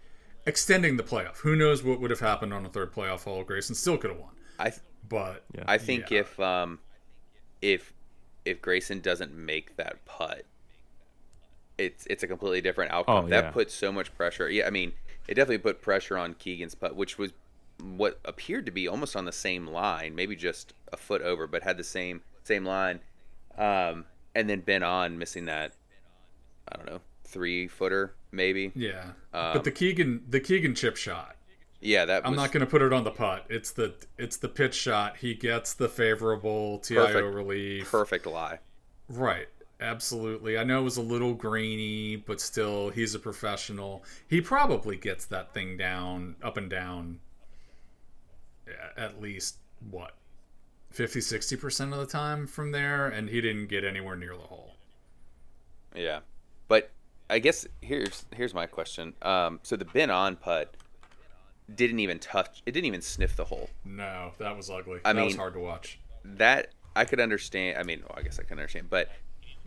Speaker 2: extending the playoff. Who knows what would have happened on a third playoff hole? Grayson still could have won,
Speaker 3: I
Speaker 2: but
Speaker 1: Yeah.
Speaker 3: I think
Speaker 2: Yeah.
Speaker 3: if um if if Grayson doesn't make that putt, it's it's a completely different outcome.
Speaker 1: Oh,
Speaker 3: that
Speaker 1: yeah.
Speaker 3: puts so much pressure. Yeah, I mean, it definitely put pressure on Keegan's putt, which was what appeared to be almost on the same line, maybe just a foot over, but had the same same line. Um, and then Ben An missing that, I don't know, three footer maybe.
Speaker 2: yeah.
Speaker 3: Um,
Speaker 2: but the Keegan, the Keegan chip shot.
Speaker 3: Yeah, that
Speaker 2: I'm
Speaker 3: was
Speaker 2: not going to put it on the putt. It's the it's the pitch shot. He gets the favorable TIO
Speaker 3: Perfect.
Speaker 2: relief.
Speaker 3: perfect lie.
Speaker 2: Right. Absolutely. I know it was a little grainy, but still, he's a professional. He probably gets that thing down, up and down, at least, what, 50, 60% of the time from there, and he didn't get anywhere near the hole.
Speaker 3: Yeah, I guess here's here's my question. Um, so the Ben An putt didn't even touch. It didn't even sniff the hole.
Speaker 2: No, that was ugly.
Speaker 3: I
Speaker 2: that was
Speaker 3: mean-
Speaker 2: hard to watch.
Speaker 3: That I could understand. I mean, well, I guess I can understand. But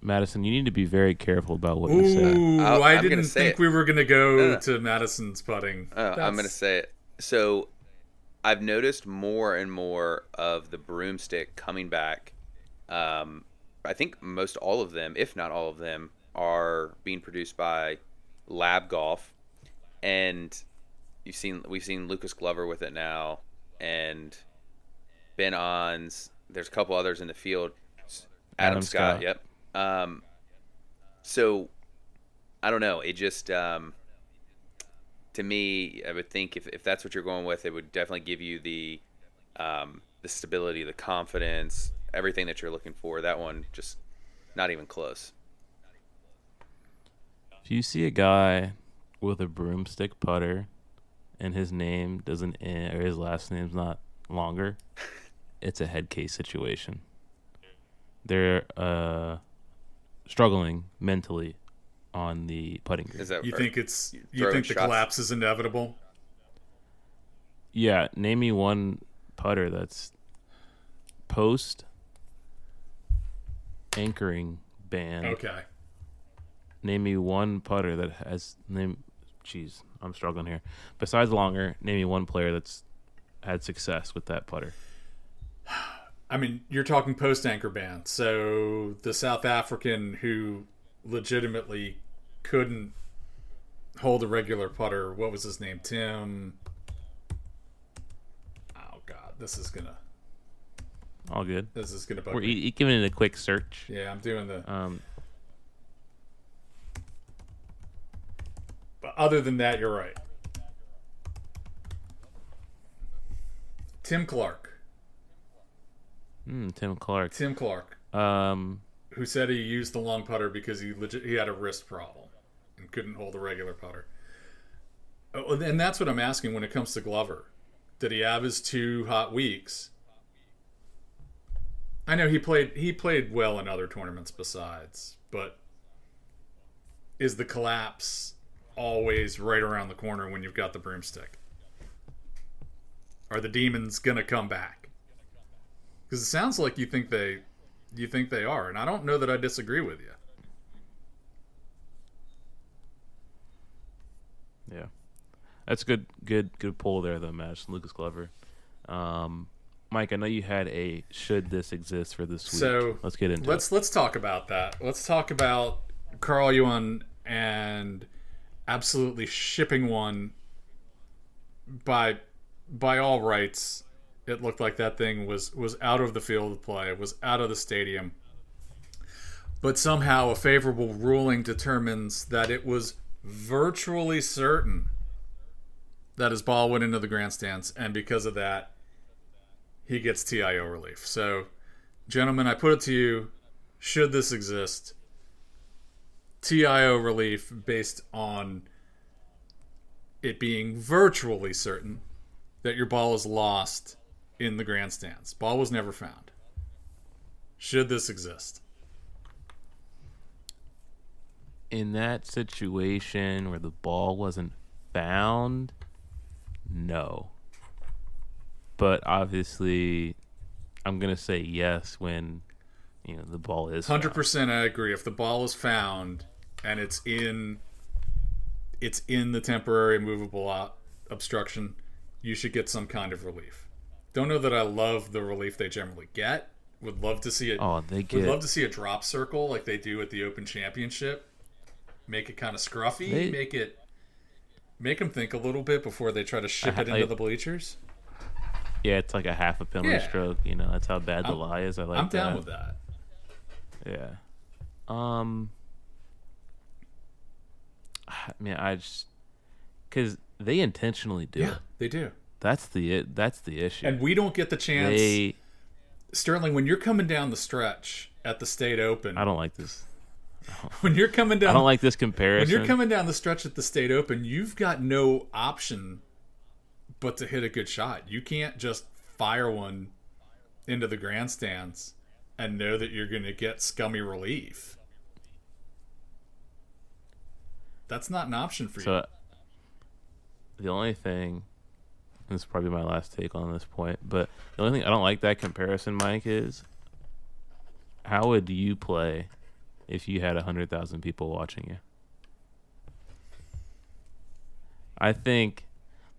Speaker 1: Madison, you need to be very careful about what you say.
Speaker 2: Ooh,
Speaker 3: I'll-
Speaker 2: I
Speaker 3: I'm
Speaker 2: didn't
Speaker 3: say
Speaker 2: think
Speaker 3: it.
Speaker 2: we were going to go
Speaker 3: No, no.
Speaker 2: to Madison's putting.
Speaker 3: uh, I'm gonna say it. So I've noticed more and more of the broomstick coming back. Um, I think most all of them, if not all of them, are being produced by Lab Golf. and you've seen we've seen Lucas Glover with it now, and Ben Ans. There's a couple others in the field. Adam,
Speaker 1: Adam
Speaker 3: Scott,
Speaker 1: Scott.
Speaker 3: Yep. Um, so I don't know. It just um, to me, I would think if, if that's what you're going with, it would definitely give you the um, the stability, the confidence, everything that you're looking for. That one just not even close.
Speaker 1: If you see a guy with a broomstick putter and his name doesn't end, or his last name's not Langer, it's a head case situation. They're uh, struggling mentally on the putting green.
Speaker 3: Is that
Speaker 2: You think it's you
Speaker 3: throwing
Speaker 2: think the
Speaker 3: shots?
Speaker 2: collapse is inevitable?
Speaker 1: Yeah, name me one putter that's post anchoring band.
Speaker 2: Okay.
Speaker 1: Name me one putter that has name. Jeez, I'm struggling here. Besides Langer, name me one player that's had success with that putter.
Speaker 2: I mean, you're talking post anchor band. So the South African who legitimately couldn't hold a regular putter. What was his name? Tim. Oh God, this is gonna
Speaker 1: All good.
Speaker 2: this is gonna bug
Speaker 1: We're
Speaker 2: me.
Speaker 1: e- giving it a quick search.
Speaker 2: Yeah, I'm doing the.
Speaker 1: Um,
Speaker 2: other than that, you're right. Tim Clark.
Speaker 1: hmm, Tim Clark.
Speaker 2: Tim Clark,
Speaker 1: Um,
Speaker 2: who said he used the long putter because he legit he had a wrist problem and couldn't hold a regular putter. Oh, and that's what I'm asking when it comes to Glover. Did he have his two hot weeks? I know he played he played well in other tournaments besides, but is the collapse always right around the corner when you've got the broomstick? Are the demons gonna come back? Because it sounds like you think they you think they are, and I don't know that I disagree with you.
Speaker 1: yeah, that's a good, good, good pull there, though, Matt. Lucas Glover. Um, Mike, I know you had a should this exist for this week.
Speaker 2: So,
Speaker 1: let's get into
Speaker 2: Let's let's talk about that. Let's talk about Carl Yuan and absolutely shipping one by by all rights. It looked like that thing was was out of the field of play, it was out of the stadium. But somehow a favorable ruling determines that it was virtually certain that his ball went into the grandstands, and because of that, he gets TIO relief. So, gentlemen, I put it to you: should this exist? TIO relief based on it being virtually certain that your ball is lost in the grandstands. Ball was never found. Should this exist?
Speaker 1: in that situation where the ball wasn't found, no. But obviously, I'm gonna say yes when you know the ball is.
Speaker 2: Hundred percent, I agree. If the ball is found and it's in, it's in the temporary movable obstruction, you should get some kind of relief. Don't know that I love the relief they generally get. Would love to see it.
Speaker 1: Oh, they get.
Speaker 2: Would love to see a drop circle like they do at the Open Championship. Make it kind of scruffy.
Speaker 1: They-
Speaker 2: make it make them think a little bit before they try to ship it into
Speaker 1: like-
Speaker 2: the bleachers.
Speaker 1: yeah, it's like a half a penalty
Speaker 2: Yeah.
Speaker 1: stroke. You know, that's how bad the
Speaker 2: I'm-
Speaker 1: lie is. I like
Speaker 2: I'm
Speaker 1: that.
Speaker 2: down with that.
Speaker 1: Yeah. Um. I mean, I just because they intentionally do
Speaker 2: Yeah,
Speaker 1: it.
Speaker 2: they do.
Speaker 1: That's the it. That's the issue.
Speaker 2: And we don't get the chance.
Speaker 1: they.
Speaker 2: Sterling, when you're coming down the stretch at the State Open,
Speaker 1: I don't like this.
Speaker 2: when you're coming down,
Speaker 1: I don't like this comparison.
Speaker 2: when you're coming down the stretch at the State Open, you've got no option but to hit a good shot. You can't just fire one into the grandstands and know that you're going to get scummy relief. That's not an option for you.
Speaker 1: So the only thing and this is probably my last take on this point, but the only thing I don't like that comparison, Mike, is how would you play if you had a hundred thousand people watching you? I think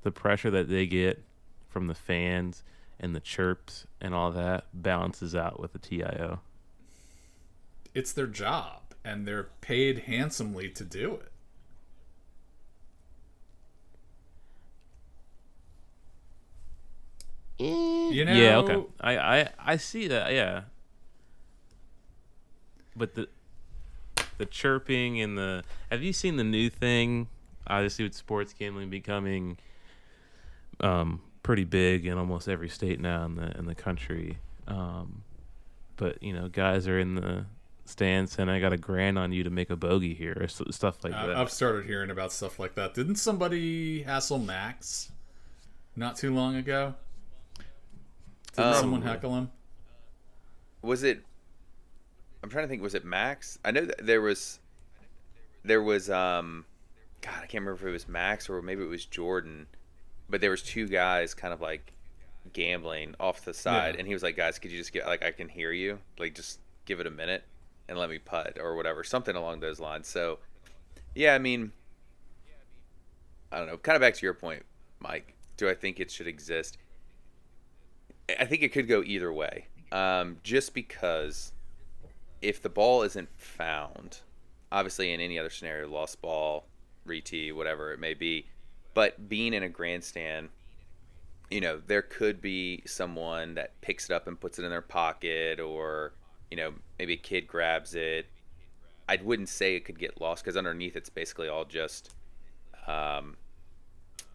Speaker 1: the pressure that they get from the fans and the chirps and all that balances out with the TIO.
Speaker 2: It's their job, and they're paid handsomely to do it. You know,
Speaker 1: yeah, okay. I, I I see that. Yeah, but the the chirping and the have you seen the new thing? Obviously, with sports gambling becoming um, pretty big in almost every state now in the in the country. Um, but you know, guys are in the stands and I got a grand on you to make a bogey here or stuff like
Speaker 2: I-
Speaker 1: that.
Speaker 2: I've started hearing about stuff like that. Didn't somebody hassle Max not too long ago? Didn't
Speaker 3: Um,
Speaker 2: someone heckle him?
Speaker 3: was it i'm trying to think was it max? I know that there was there was um god i can't remember if it was max or maybe it was jordan but there was two guys kind of like gambling off the side
Speaker 2: Yeah.
Speaker 3: and he was like guys could you just get like i can hear you? Like just give it a minute and let me putt or whatever something along those lines. So yeah i mean i don't know. Kind of back to your point mike do i think it should exist I think it could go either way. Um, just because if the ball isn't found, obviously in any other scenario, lost ball, re-tee, whatever it may be, but being in a grandstand, you know, there could be someone that picks it up and puts it in their pocket, or you know, maybe a kid grabs it. I wouldn't say it could get lost because underneath it's basically all just, um,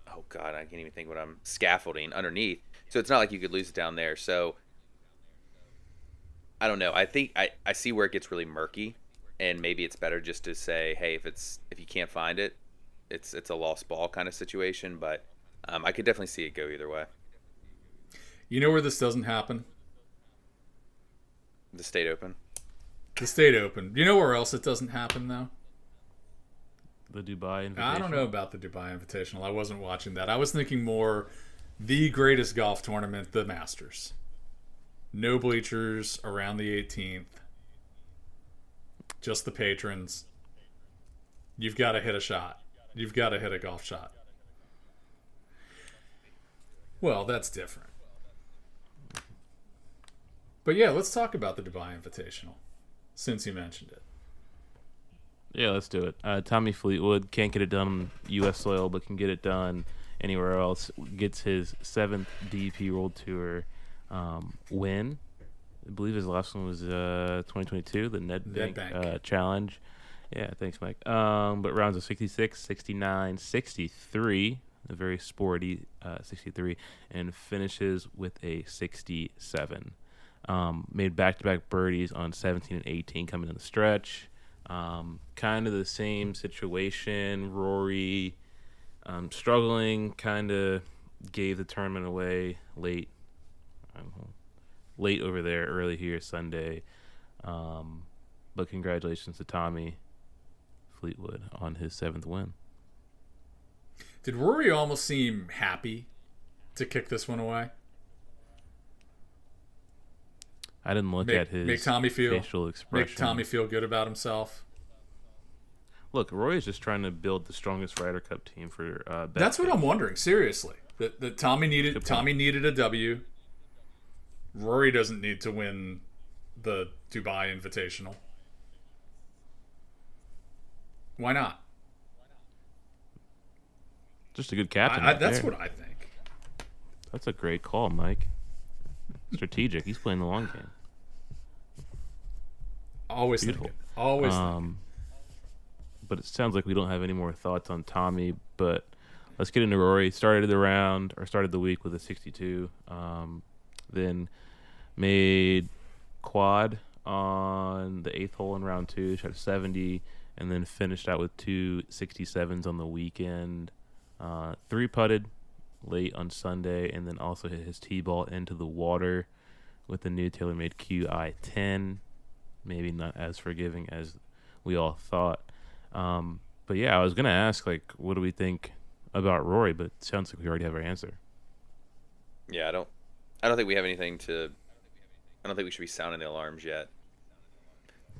Speaker 3: oh god, I can't even think what I'm scaffolding underneath. So it's not like you could lose it down there. So I don't know. I think I, I see where it gets really murky, and maybe it's better just to say, hey, if it's if you can't find it, it's it's a lost ball kind of situation. But um, I could definitely see it go either way.
Speaker 2: You know where this doesn't happen?
Speaker 3: The state open.
Speaker 2: The State Open. You know where else it doesn't happen though?
Speaker 1: the Dubai invitation.
Speaker 2: I don't know about the Dubai Invitational. I wasn't watching that. I was thinking more the greatest golf tournament, the Masters. No bleachers around the 18th. Just the patrons. You've got to hit a shot. You've got to hit a golf shot. Well, that's different. But yeah, let's talk about the Dubai Invitational since you mentioned it.
Speaker 1: Yeah, let's do it. Uh, Tommy Fleetwood can't get it done on U.S. soil, but can get it done anywhere else. Gets his seventh DP World Tour um, win. I believe his last one was uh, 2022, the Nedbank, Bank. Uh, Challenge. Yeah, thanks, Mike. Um, but rounds of 66, 69, 63, a very sporty uh, 63, and finishes with a 67. Um, made back-to-back birdies on 17 and 18 coming in the stretch. Um, kind of the same situation. Rory um, struggling, kind of gave the tournament away late, know, late over there, early here Sunday. Um, but congratulations to Tommy Fleetwood on his seventh win.
Speaker 2: Did Rory almost seem happy to kick this one away?
Speaker 1: I didn't look
Speaker 2: Make-
Speaker 1: at his
Speaker 2: make Tommy feel-
Speaker 1: facial expression.
Speaker 2: Make Tommy feel good about himself.
Speaker 1: Look, Roy is just trying to build the strongest Ryder Cup team for. Uh,
Speaker 2: That's what I'm wondering. Seriously, that that Tommy needed Tommy needed a W. Rory doesn't need to win the Dubai Invitational. Why not?
Speaker 1: Just a good captain.
Speaker 2: I, I, that's
Speaker 1: there.
Speaker 2: what I think.
Speaker 1: That's a great call, Mike. Strategic. He's playing the long game.
Speaker 2: Always
Speaker 1: Beautiful.
Speaker 2: thinking. Always. thinking.
Speaker 1: But it sounds like we don't have any more thoughts on Tommy. But let's get into Rory. Started the round or started the week with a 62. Um, then made quad on the eighth hole in round two, shot a 70, and then finished out with two 67s on the weekend. Uh, three putted late on Sunday, and then also hit his tee ball into the water with the new TaylorMade QI 10. Maybe not as forgiving as we all thought. Um, but yeah, I was gonna ask like, what do we think about Rory? But sounds like we already have our answer.
Speaker 3: Yeah, I don't. I don't think we have anything to. I don't think we should be sounding the alarms yet.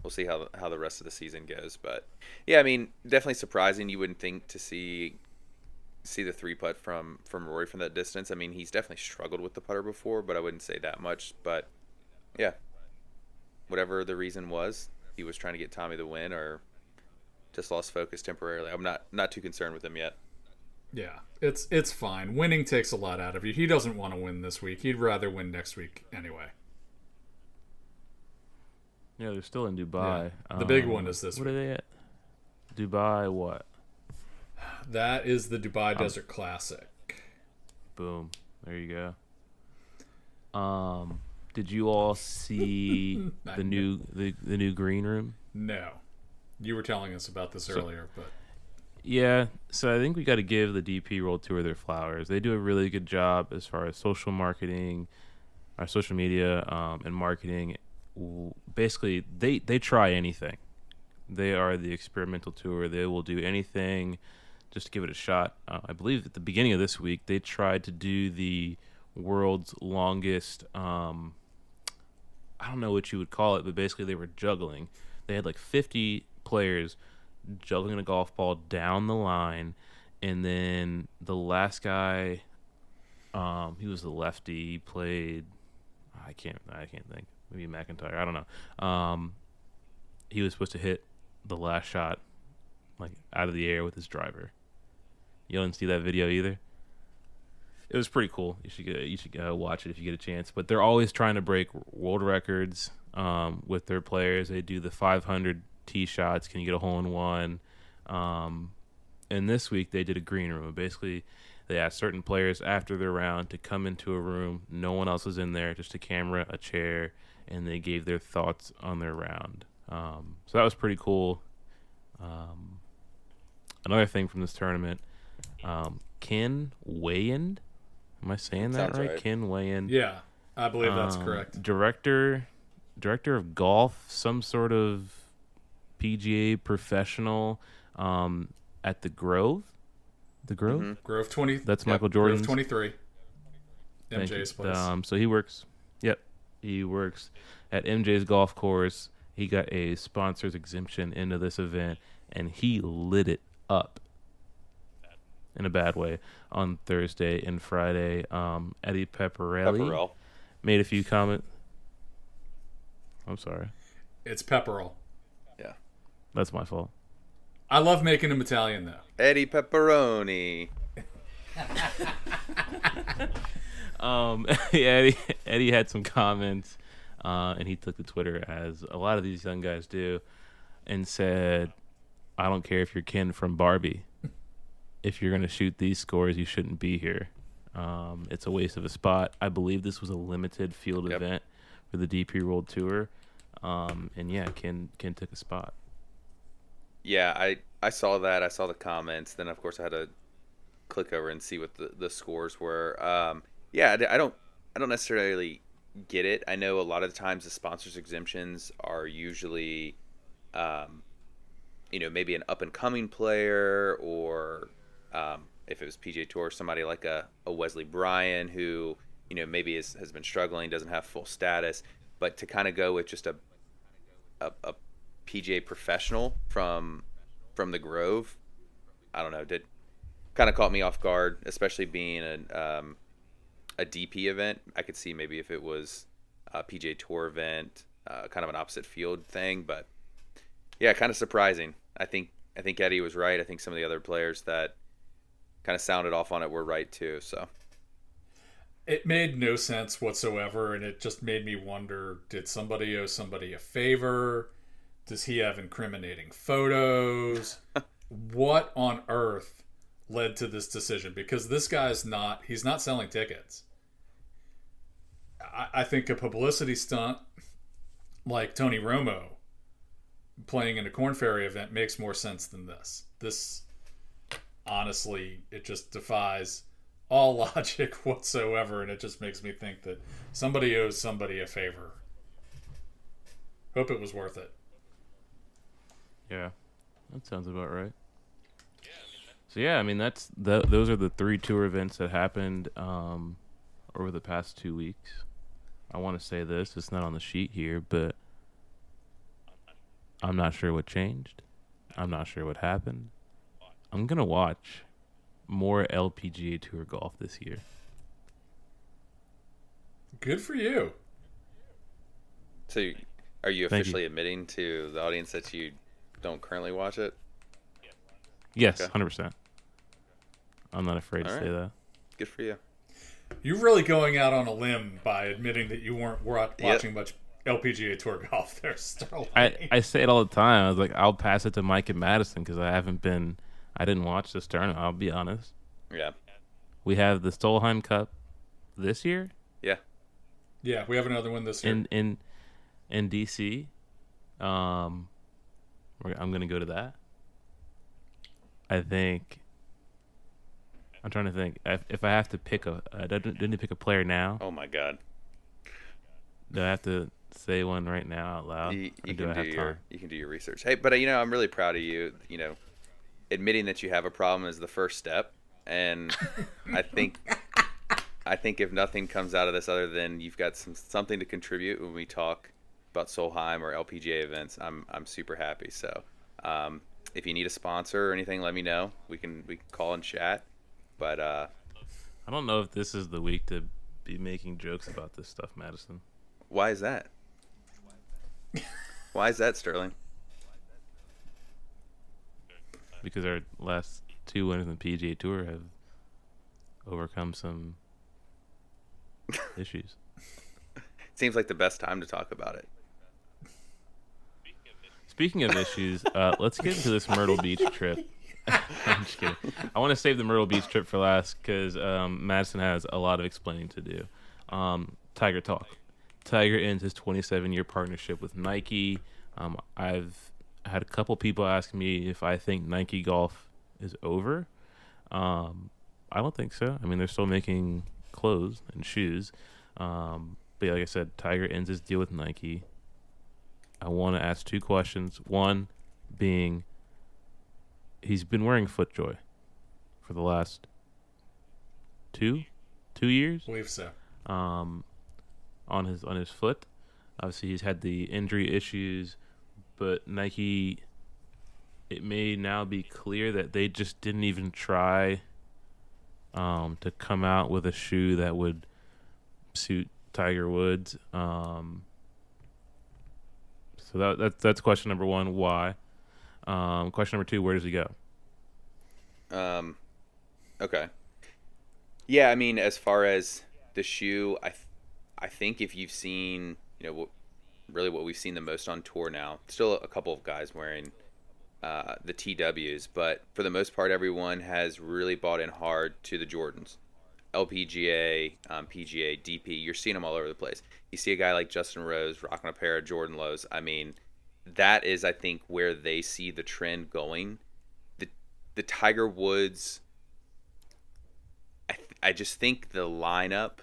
Speaker 3: We'll see how how the rest of the season goes, but yeah, I mean, definitely surprising. You wouldn't think to see see the three putt from from Rory from that distance. I mean, he's definitely struggled with the putter before, but I wouldn't say that much. But yeah, whatever the reason was, he was trying to get Tommy the win, or just lost focus temporarily. I'm not not too concerned with him yet.
Speaker 2: Yeah, it's it's fine. Winning takes a lot out of you. He doesn't want to win this week. He'd rather win next week anyway.
Speaker 1: Yeah, they're still in Dubai.
Speaker 2: Yeah. The big
Speaker 1: Um,
Speaker 2: one is this
Speaker 1: What are they at? Dubai. What?
Speaker 2: That is the Dubai Desert Classic.
Speaker 1: Boom. There you go. Um, did you all see the new the, the new green room?
Speaker 2: No, you were telling us about this earlier, but
Speaker 1: Yeah, so I think we got to give the DP World Tour their flowers. They do a really good job as far as social marketing, our social media, um, and marketing. Basically, they they try anything. They are the experimental tour. They will do anything just to give it a shot. Uh, I believe at the beginning of this week they tried to do the world's longest. Um, I don't know what you would call it, but basically they were juggling. They had like 50 players juggling a golf ball down the line, and then the last guy, um, he was the lefty. He played. I can't. I can't think. Maybe McIntyre. I don't know. Um, he was supposed to hit the last shot, like out of the air with his driver. You didn't see that video either. It was pretty cool. You should get, you should uh, watch it if you get a chance. But they're always trying to break world records um, with their players. They do the 500 tee shots. Can you get a hole in one? Um, and this week they did a green room. Basically, they asked certain players after their round to come into a room. No one else was in there, just a camera, a chair, and they gave their thoughts on their round. Um, so that was pretty cool. Um, another thing from this tournament, um, Ken Weyand. Am I saying that right?
Speaker 3: right.
Speaker 1: Ken Weyand.
Speaker 2: yeah, I believe that's
Speaker 1: Um,
Speaker 2: correct.
Speaker 1: Director, director of golf, some sort of PGA professional um, at the Grove. The Grove.
Speaker 3: Mhm.
Speaker 2: Grove twenty.
Speaker 1: That's
Speaker 2: yep,
Speaker 1: Michael
Speaker 2: Grove
Speaker 1: Jordan's.
Speaker 2: twenty three.
Speaker 1: Thank
Speaker 2: MJ's
Speaker 1: you.
Speaker 2: place.
Speaker 1: Um, so he works. Yep, he works at MJ's golf course. He got a sponsor's exemption into this event, and he lit it up in a bad way on Thursday and Friday. Um, Eddie Pepperelli
Speaker 3: Pepperell.
Speaker 1: made a few comments. I'm sorry,
Speaker 2: it's Pepperell.
Speaker 3: Yeah.
Speaker 1: that's my fault.
Speaker 2: I love making him Italian though.
Speaker 3: Eddie Pepperoni.
Speaker 1: Um, Eddie, Eddie had some comments, uh, and he took to Twitter as a lot of these young guys do, and said, "I don't care if you're Ken from Barbie. If you're gonna shoot these scores, you shouldn't be here. Um, it's a waste of a spot. I believe this was a limited field
Speaker 3: Yep.
Speaker 1: event for the DP World Tour, um, and yeah, Ken Ken took a spot.
Speaker 3: Yeah, I I saw that. I saw the comments. Then of course I had to click over and see what the, the scores were. Um, yeah, I don't I don't necessarily get it. I know a lot of the times the sponsors exemptions are usually, um, you know, maybe an up and coming player or um, if it was PJ Tour, somebody like a, a Wesley Bryan who you know maybe is, has been struggling, doesn't have full status, but to kind of go with just a a, a PGA professional from from the Grove. I don't know. Did kind of caught me off guard, especially being a um, a DP event. I could see maybe if it was a PGA Tour event, uh, kind of an opposite field thing, but yeah, kind of surprising. I think I think Eddie was right. I think some of the other players that kind of sounded off on it were right too. So
Speaker 2: It made no sense whatsoever, and it just made me wonder: Did somebody owe somebody a favor? Does he have incriminating photos? what on earth led to this decision? Because this guy's not—he's not selling tickets. I, I think a publicity stunt like Tony Romo playing in a Corn Ferry event makes more sense than this. This, honestly, it just defies all logic whatsoever, and it just makes me think that somebody owes somebody a favor. Hope it was worth it.
Speaker 1: Yeah, that sounds about right. So yeah, I mean that's th- those are the three tour events that happened um, over the past two weeks. I want to say this; it's not on the sheet here, but I'm not sure what changed. I'm not sure what happened. I'm gonna watch more LPGA Tour golf this year.
Speaker 2: Good for you.
Speaker 3: so are you
Speaker 1: Thank you.
Speaker 3: officially admitting to the audience that you don't currently watch it?
Speaker 1: Yes,
Speaker 3: Okay.
Speaker 1: hundred percent. I'm not afraid
Speaker 3: All
Speaker 1: to say that.
Speaker 3: Good for you.
Speaker 2: You're really going out on a limb by admitting that you weren't wa-
Speaker 3: Yep.
Speaker 2: watching much LPGA Tour golf there, Sterling.
Speaker 1: I, I say it all the time. I was like, I'll pass it to Mike and Madison because I haven't been, I didn't watch this tournament. I'll be honest.
Speaker 3: Yeah.
Speaker 1: We have the Solheim Cup this year
Speaker 3: Yeah.
Speaker 2: yeah, we have another one this year.
Speaker 1: in in in DC. Um, we're- I'm gonna go to that. I think. I'm trying to think. If, if I have to pick a, I didn't, didn't pick a player now.
Speaker 3: Oh my God.
Speaker 1: Do I have to say one right now out loud?
Speaker 3: you, you
Speaker 1: do
Speaker 3: can
Speaker 1: I
Speaker 3: do your
Speaker 1: time?
Speaker 3: you can do your research. Hey, but uh, you know, I'm really proud of you. You know, admitting that you have a problem is the first step, and I think I think if nothing comes out of this other than you've got some something to contribute when we talk about Solheim or LPGA events, I'm I'm super happy. So, um, if you need a sponsor or anything, let me know. We can we can call and chat. But uh,
Speaker 1: I don't know if this is the week to be making jokes about this stuff, Madison.
Speaker 3: why is that? Why is that, Sterling?
Speaker 1: because our last two winners in the PGA Tour have overcome some issues.
Speaker 3: Seems like the best time to talk about it.
Speaker 1: Speaking of issues, uh, let's get into this Myrtle Beach trip. I'm just kidding. I want to save the Myrtle Beach trip for last because um, Madison has a lot of explaining to do. Um, Tiger talk. Tiger ends his 27 year partnership with Nike. Um, I've had a couple people ask me if I think Nike golf is over. Um, I don't think so. I mean, they're still making clothes and shoes. Um, but yeah, like I said, Tiger ends his deal with Nike. I want to ask two questions. One being, he's been wearing FootJoy for the last two, two years
Speaker 2: I believe so.
Speaker 1: um, on his on his foot. Obviously, he's had the injury issues, but Nike. It may now be clear that they just didn't even try um, to come out with a shoe that would suit Tiger Woods. Um, so that, that's that's question number one. Why? Um, question number two. Where does he go?
Speaker 3: Um, okay. Yeah, I mean, as far as the shoe, I, th- I think if you've seen, you know, really what we've seen the most on tour now, still a couple of guys wearing uh, the TWs, but for the most part, everyone has really bought in hard to the Jordans. LPGA, um, PGA, DP, you're seeing them all over the place. You see a guy like Justin Rose rocking a pair of Jordan lows. I mean, that is, I think, where they see the trend going. The the Tiger Woods. I th- I just think the lineup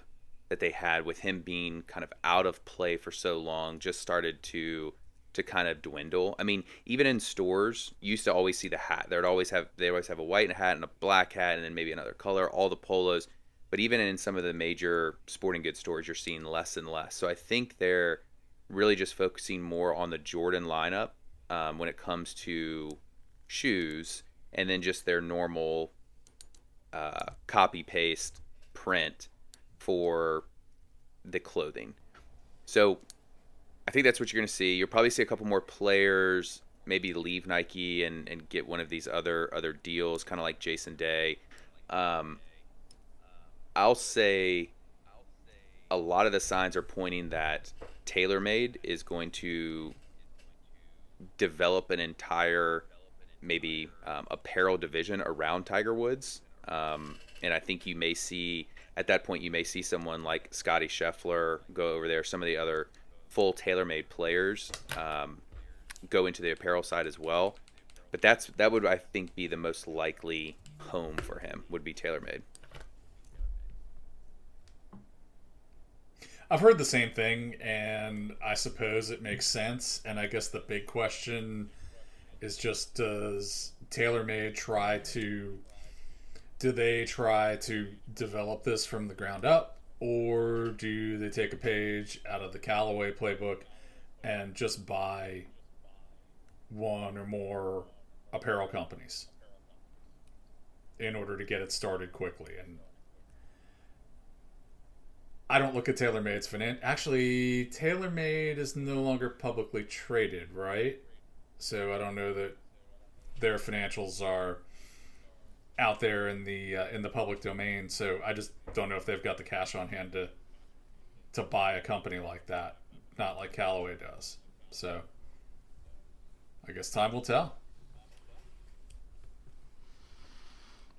Speaker 3: that they had with him being kind of out of play for so long just started to to kind of dwindle. I mean, even in stores, you used to always see the hat. They'd always have they always have a white hat and a black hat and then maybe another color, all the polos. But even in some of the major sporting goods stores, you're seeing less and less. So I think they're really just focusing more on the Jordan lineup um, when it comes to shoes, and then just their normal uh, copy paste print for the clothing. So I think that's what you're going to see. You'll probably see a couple more players maybe leave Nike and, and get one of these other other deals, kind of like Jason Day. Um, I'll say a lot of the signs are pointing that TaylorMade is going to develop an entire maybe um, apparel division around Tiger Woods. Um, and I think you may see at that point you may see someone like Scotty Scheffler go over there. Some of the other full TaylorMade players um, go into the apparel side as well. But that's that would I think be the most likely home for him would be TaylorMade.
Speaker 2: I've heard the same thing, and I suppose it makes sense. And I guess the big question is just does TaylorMade try to do they try to develop this from the ground up, or do they take a page out of the Callaway playbook and just buy one or more apparel companies in order to get it started quickly? And I don't look at TaylorMade's finan. Actually, TaylorMade is no longer publicly traded, right? So I don't know that their financials are out there in the uh, in the public domain. So I just don't know if they've got the cash on hand to to buy a company like that, not like Callaway does. So I guess time will tell.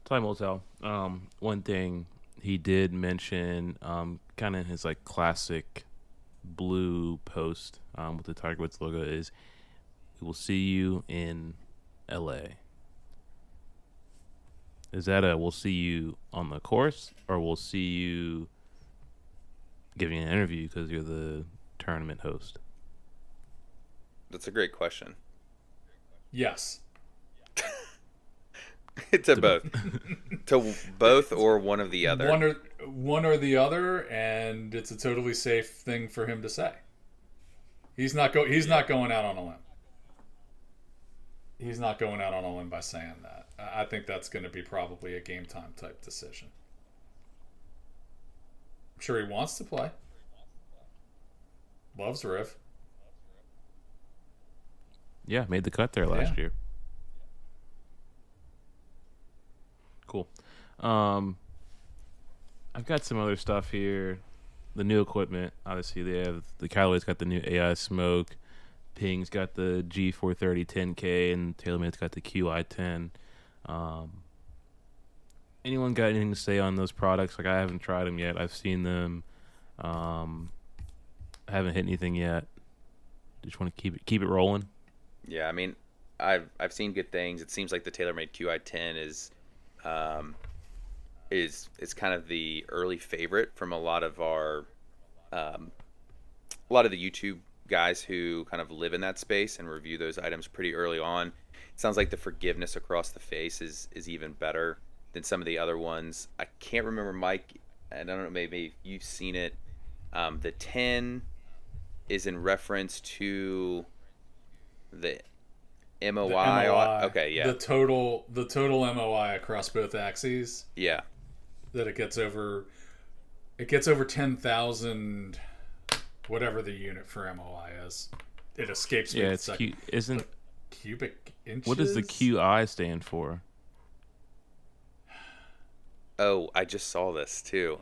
Speaker 1: Time will tell. Um, one thing he did mention, um, kind of his like classic blue post um, with the Tiger Woods logo is, "We will see you in L.A." Is that a "We'll see you on the course" or "We'll see you giving an interview because you're the tournament host"?
Speaker 3: That's a great question.
Speaker 2: Yes.
Speaker 3: to both. to both or one of the other.
Speaker 2: One or one or the other, and it's a totally safe thing for him to say. He's not go. He's not going out on a limb. He's not going out on a limb by saying that. I I think that's going to be probably a game time type decision. I'm sure he wants to play. Loves Riv
Speaker 1: Yeah, made the cut there last
Speaker 2: Yeah.
Speaker 1: year. Cool. Um, I've got some other stuff here. The new equipment, obviously, they have the Callaway's got the new AI smoke. Ping's got the G430 10K, and TaylorMade's got the QI10. Um, anyone got anything to say on those products? Like, I haven't tried them yet. I've seen them. Um, I haven't hit anything yet. Just want to keep it keep it rolling.
Speaker 3: Yeah, I mean, I've I've seen good things. It seems like the TaylorMade QI10 is, um, is is kind of the early favorite from a lot of our, um, a lot of the YouTube guys who kind of live in that space and review those items pretty early on. It sounds like the forgiveness across the face is is even better than some of the other ones. I can't remember Mike, and I don't know maybe you've seen it. Um, the 10 is in reference to The MOI.
Speaker 2: MOI.
Speaker 3: Okay, yeah,
Speaker 2: The total the total MOI across both axes.
Speaker 3: yeah,
Speaker 2: that it gets over it gets over 10,000 whatever the unit for MOI is. It escapes me.
Speaker 1: Yeah,
Speaker 2: the
Speaker 1: it's
Speaker 2: second.
Speaker 1: cute. Isn't
Speaker 2: cubic inches.
Speaker 1: what does the QI stand for?
Speaker 3: Oh, I just saw this too.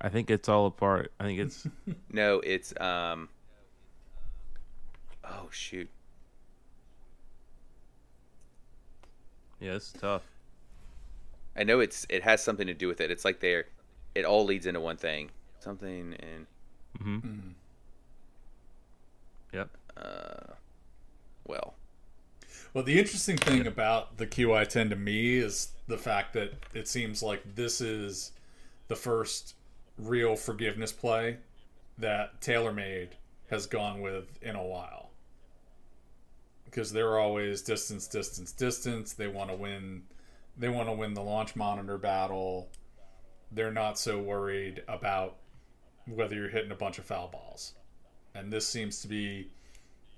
Speaker 1: I think it's all apart. I think it's
Speaker 3: No, it's um. Oh shoot!
Speaker 1: Yeah, this is tough.
Speaker 3: I know it's it has something to do with it. It's like they're, it all leads into one thing. Something in
Speaker 1: Mm-hmm. Yep.
Speaker 3: uh, well,
Speaker 2: Well, the interesting thing about the QI10 to me is the fact that it seems like this is the first real forgiveness play that TaylorMade has gone with in a while. Because they're always distance, distance, distance. They want to win. They want to win the launch monitor battle. They're not so worried about whether you're hitting a bunch of foul balls. And this seems to be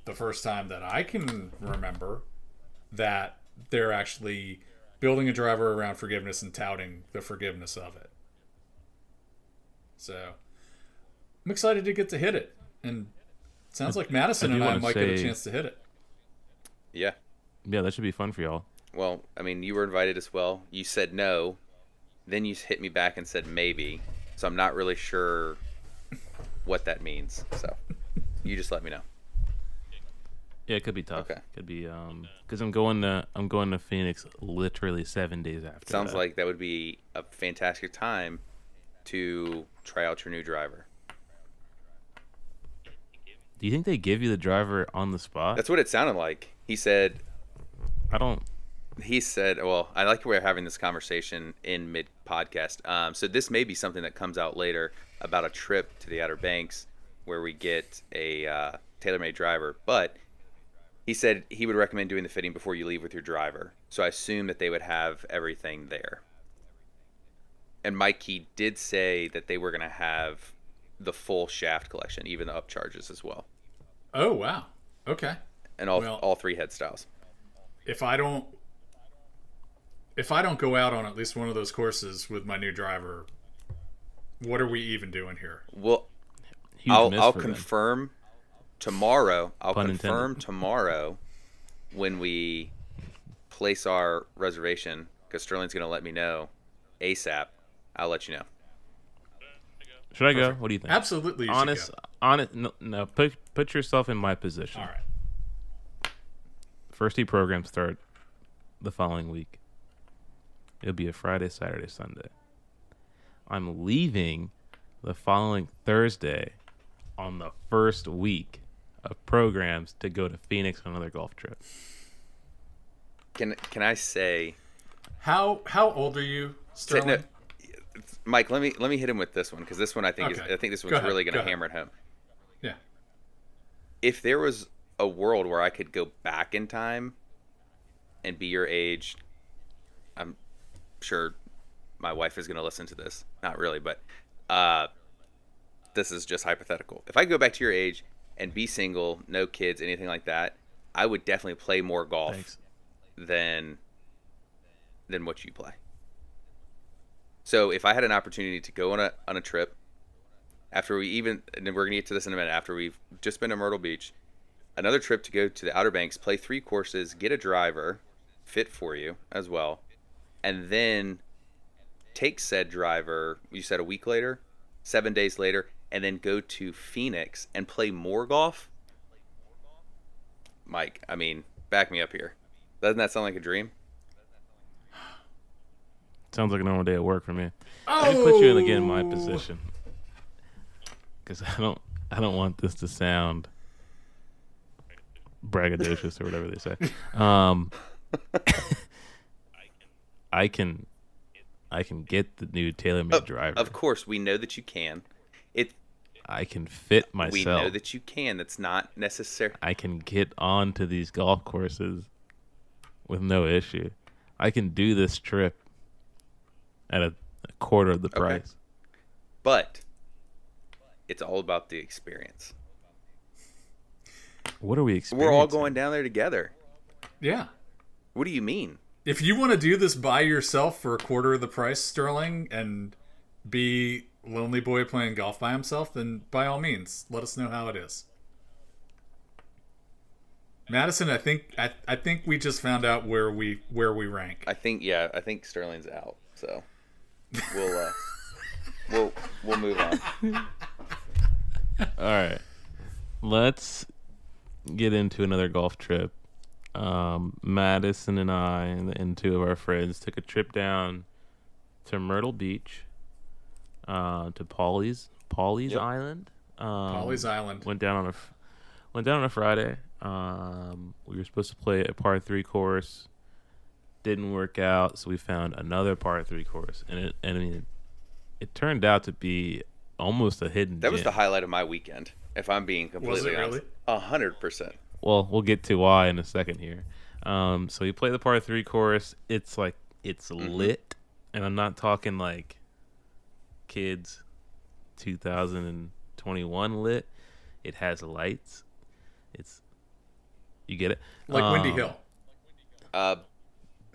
Speaker 2: the first time that I can remember that they're actually building a driver around forgiveness and touting the forgiveness of it. So I'm excited to get to hit it. And it sounds like Madison
Speaker 1: I
Speaker 2: and I might get a chance to hit it.
Speaker 3: Yeah.
Speaker 1: Yeah, that should be fun for y'all.
Speaker 3: Well, I mean, you were invited as well. You said no, then you hit me back and said maybe. So I'm not really sure what that means. So you just let me know.
Speaker 1: Yeah, it could be tough.
Speaker 3: Okay.
Speaker 1: Could be um because I'm going to I'm going to Phoenix literally seven days after.
Speaker 3: Sounds
Speaker 1: that.
Speaker 3: like that would be a fantastic time to try out your new driver.
Speaker 1: Do you think they give you the driver on the spot?
Speaker 3: That's what it sounded like. He said
Speaker 1: I don't.
Speaker 3: he said, "Well, I like we're having this conversation in mid podcast. Um, so this may be something that comes out later about a trip to the Outer Banks where we get a uh, TaylorMade driver. But he said he would recommend doing the fitting before you leave with your driver. So I assume that they would have everything there. And Mikey did say that they were going to have the full shaft collection, even the upcharges as well,
Speaker 2: Oh, wow. Okay.
Speaker 3: And all
Speaker 2: Well-
Speaker 3: all three head styles.
Speaker 2: If I don't if I don't go out on at least one of those courses with my new driver, what are we even doing here?
Speaker 3: Well,
Speaker 1: Huge
Speaker 3: I'll I'll
Speaker 1: for them.
Speaker 3: confirm tomorrow. I'll
Speaker 1: Pun
Speaker 3: confirm
Speaker 1: intended.
Speaker 3: tomorrow when we place our reservation because Sterling's going to let me know ASAP. I'll let you know.
Speaker 1: Should I go?
Speaker 2: Perfect.
Speaker 1: What do you think?
Speaker 2: Absolutely. You should
Speaker 1: honest,
Speaker 2: go.
Speaker 1: honest. No, no, put put yourself in my position.
Speaker 2: All right.
Speaker 1: First E programs start the following week. It'll be a Friday, Saturday, Sunday. I'm leaving the following Thursday on the first week of programs to go to Phoenix on another golf trip.
Speaker 3: Can can I say,
Speaker 2: How how old are you, Sterling?
Speaker 3: no, Mike? Let me let me hit him with this one because this one I think
Speaker 2: Okay.
Speaker 3: is I think this one's
Speaker 2: ahead,
Speaker 3: really going to hammer it home.
Speaker 2: Yeah.
Speaker 3: If there was a world where I could go back in time and be your age, I'm sure my wife is going to listen to this. Not really, but uh, this is just hypothetical. If I go back to your age and be single, no kids, anything like that, I would definitely play more golf
Speaker 1: Thanks.
Speaker 3: than than what you play. So if I had an opportunity to go on a on a trip after we even and we're gonna get to this in a minute after we've just been to Myrtle Beach, another trip to go to the Outer Banks, play three courses, get a driver fit for you as well, and then take said driver. You said a week later, seven days later, and then go to Phoenix and play more golf. Mike, I mean, back me up here. Doesn't that sound like a dream?
Speaker 1: Sounds like a normal day at work for me.
Speaker 2: Oh!
Speaker 1: Let me put you in again my oh. position because I don't I don't want this to sound braggadocious or whatever they say. Um, I can I can get the new TaylorMade
Speaker 3: Of-
Speaker 1: driver.
Speaker 3: Of course, we know that you can. It
Speaker 1: I can fit myself.
Speaker 3: we know that you can. That's not necessary.
Speaker 1: I can get onto these golf courses with no issue. I can do this trip at a, a quarter of the price.
Speaker 3: But it's all about the experience.
Speaker 1: What are we experiencing?
Speaker 3: We're all going down there together.
Speaker 2: Yeah.
Speaker 3: What do you mean?
Speaker 2: If you want to do this by yourself for a quarter of the price, Sterling, and be lonely boy playing golf by himself, then by all means, let us know how it is. Madison, I think I, I think we just found out where we where we rank.
Speaker 3: I think yeah, I think Sterling's out. So we'll uh, we'll we'll move on.
Speaker 1: All right. Let's get into another golf trip. Um, Madison and I and, and two of our friends took a trip down to Myrtle Beach, uh, to Pawleys Pawleys
Speaker 3: Yep.
Speaker 1: Island. Um,
Speaker 2: Pawleys Island.
Speaker 1: went down on a f- went down on a Friday. Um, we were supposed to play a par three course, didn't work out, so we found another par three course, and it and I mean, it turned out to be almost a hidden.
Speaker 3: That was the highlight of my weekend. If I'm being completely
Speaker 2: really?
Speaker 3: honest, a hundred percent.
Speaker 1: well, we'll get to why in a second here. Um, so you play the par three course. It's like it's
Speaker 3: Mm-hmm.
Speaker 1: lit, and I'm not talking like kids, 2021 lit. It has lights. It's you get it
Speaker 2: Like Windy
Speaker 1: Um,
Speaker 2: Hill.
Speaker 3: Uh,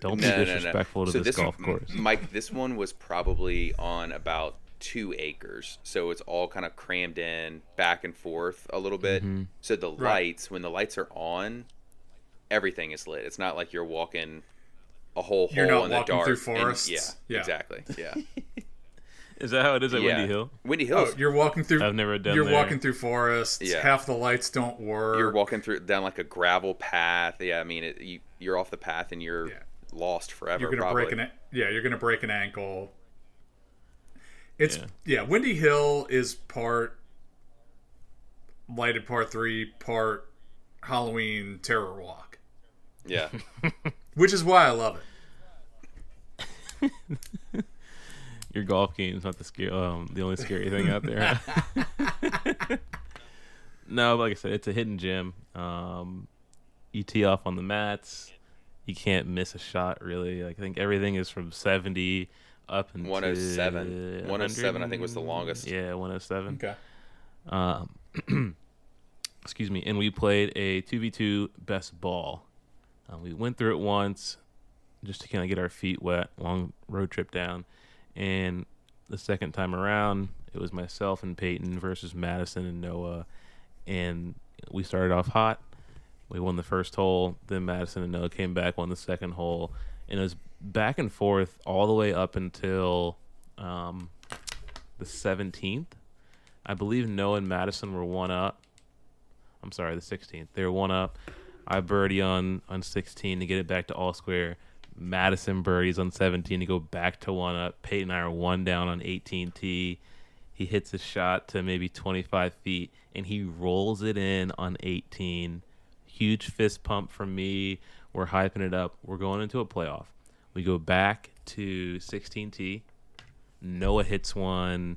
Speaker 1: Don't
Speaker 3: no,
Speaker 1: be
Speaker 3: no, no.
Speaker 1: disrespectful
Speaker 3: So
Speaker 1: to this, golf
Speaker 3: m-
Speaker 1: course.
Speaker 3: Mike. This one was probably on about two acres, so it's all kind of crammed in, back and forth a little bit.
Speaker 1: Mm-hmm.
Speaker 3: So the lights, when the lights are on, everything is lit. It's not like you're walking a whole
Speaker 2: You're
Speaker 3: hole
Speaker 2: not
Speaker 3: in the dark.
Speaker 2: through
Speaker 3: and-
Speaker 2: forests?
Speaker 3: yeah,
Speaker 2: Yeah.
Speaker 3: exactly. Yeah,
Speaker 1: Is that how it is at
Speaker 3: yeah.
Speaker 1: Windy Hill?
Speaker 3: Windy
Speaker 2: Oh, you're walking through.
Speaker 1: I've never done
Speaker 2: You're
Speaker 1: there.
Speaker 2: walking through forests.
Speaker 3: Yeah.
Speaker 2: Half the lights don't work.
Speaker 3: you're walking through down like a gravel path. Yeah, I mean, it, you you're off the path and you're
Speaker 2: Yeah.
Speaker 3: lost forever.
Speaker 2: You're gonna
Speaker 3: probably.
Speaker 2: break an yeah. You're gonna break an ankle. It's
Speaker 1: Yeah.
Speaker 2: yeah. Windy Hill is part lighted part three, part Halloween terror walk,
Speaker 3: Yeah,
Speaker 2: which is why I love it.
Speaker 1: Your golf game is not the scary, um, the only scary thing out there. no, like I said, it's a hidden gem. Um, you tee off on the mats. You can't miss a shot, really. Like I think everything is from seventy up until
Speaker 3: 107. 107, I think, was the longest.
Speaker 1: Yeah, one hundred seven.
Speaker 2: Okay.
Speaker 1: Um, excuse me, and we played a two v two best ball. Uh, we went through it once, just to kind of get our feet wet, long road trip down, and the second time around, it was myself and Peyton versus Madison and Noah, and we started off hot. We won the first hole. Then Madison and Noah came back, won the second hole, and it was back and forth all the way up until um, the 17th. I believe Noah and Madison were one up. I'm sorry, the 16th. They were one up. I birdie on on 16 to get it back to all square. Madison birdies on 17 to go back to one up. Peyton and I are one down on 18 tee. He hits a shot to maybe 25 feet and he rolls it in on 18. Huge fist pump from me. We're hyping it up. We're going into a playoff. We go back to 16 tee. Noah hits one.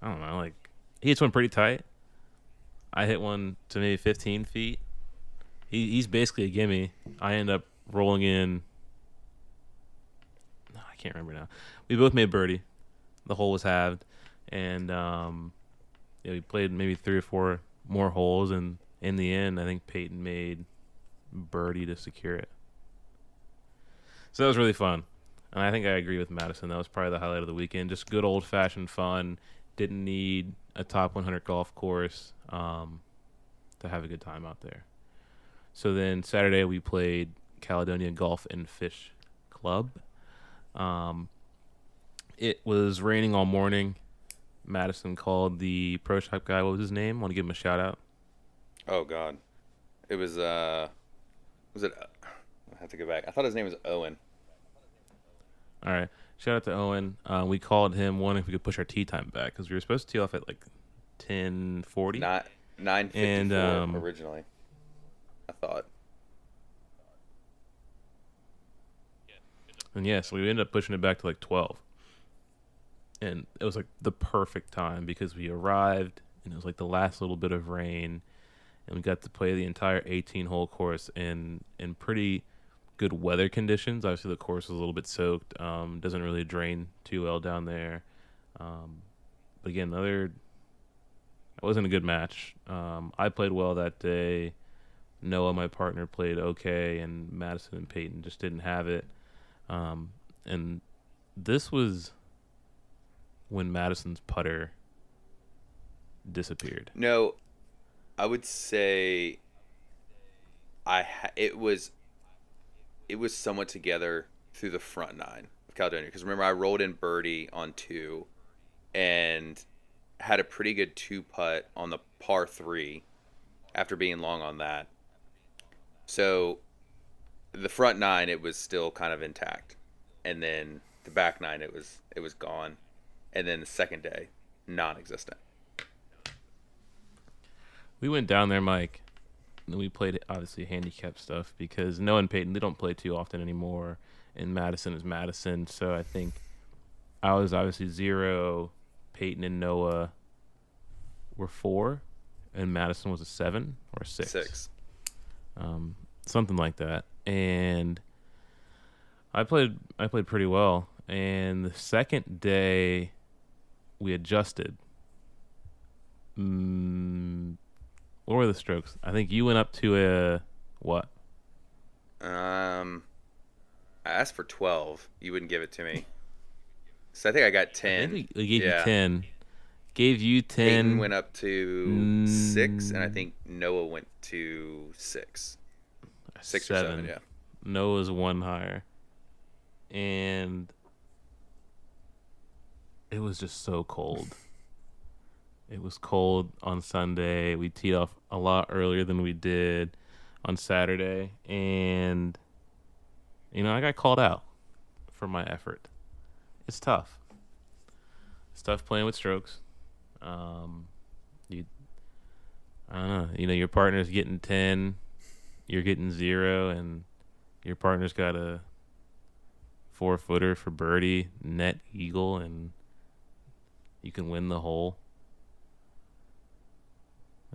Speaker 1: I don't know, like he hits one pretty tight. I hit one to maybe 15 feet. He, he's basically a gimme. I end up rolling in. No, I can't remember now. We both made birdie. The hole was halved, and um, yeah, we played maybe three or four more holes, and in the end, I think Peyton made birdie to secure it. So that was really fun. And I think I agree with Madison. That was probably the highlight of the weekend. Just good old fashioned fun. Didn't need a top 100 golf course um, to have a good time out there. So then Saturday we played Caledonia Golf and Fish Club. Um, it was raining all morning. Madison called the pro shop guy. What was his name? Want to give him a shout out?
Speaker 3: Oh God, it was uh, was it? I have to go back. I thought his name was Owen.
Speaker 1: All right. Shout out to Owen. Uh, we called him one if we could push our tee time back because we were supposed to tee off at like ten forty.
Speaker 3: Not nine fifty
Speaker 1: And, um,
Speaker 3: originally. I thought.
Speaker 1: And yeah, so we ended up pushing it back to like 12. And it was like the perfect time because we arrived and it was like the last little bit of rain and we got to play the entire 18 hole course in in pretty good weather conditions. Obviously the course was a little bit soaked. Um doesn't really drain too well down there. Um but again, another it wasn't a good match. Um I played well that day. Noah, my partner, played okay, and Madison and Peyton just didn't have it. Um, and this was when Madison's putter disappeared.
Speaker 3: No, I would say I ha- it was it was somewhat together through the front nine of Caledonia because remember I rolled in birdie on two and had a pretty good two putt on the par three after being long on that. So the front nine it was still kind of intact, and then the back nine it was it was gone, and then the second day non-existent.
Speaker 1: We went down there, Mike, we played obviously handicap stuff because Noah and Peyton they don't play too often anymore, and Madison is Madison. So I think I was obviously zero. Peyton and Noah were four, and Madison was a seven or a six.
Speaker 3: Six.
Speaker 1: um, something like that. And I played I played pretty well. And the second day, we adjusted. Mm, what were the strokes? I think you went up to a what?
Speaker 3: Um, I asked for twelve. You wouldn't give it to me. So I think I got
Speaker 1: I
Speaker 3: ten.
Speaker 1: think we, we gave
Speaker 3: yeah.
Speaker 1: you ten. Gave you
Speaker 3: Peyton
Speaker 1: ten.
Speaker 3: went up to six, and I
Speaker 1: Mm.
Speaker 3: think Noah went to six, six or seven. Yeah.
Speaker 1: Noah's one higher. And it was just so cold. It was cold on Sunday. We teed off a lot earlier than we did on Saturday. And, you know, I got called out for my effort. It's tough. It's tough playing with strokes. Um, you, I don't know. You know, your partner's getting 10, you're getting zero, and your partner's got a four footer for birdie, net eagle, and you can win the hole.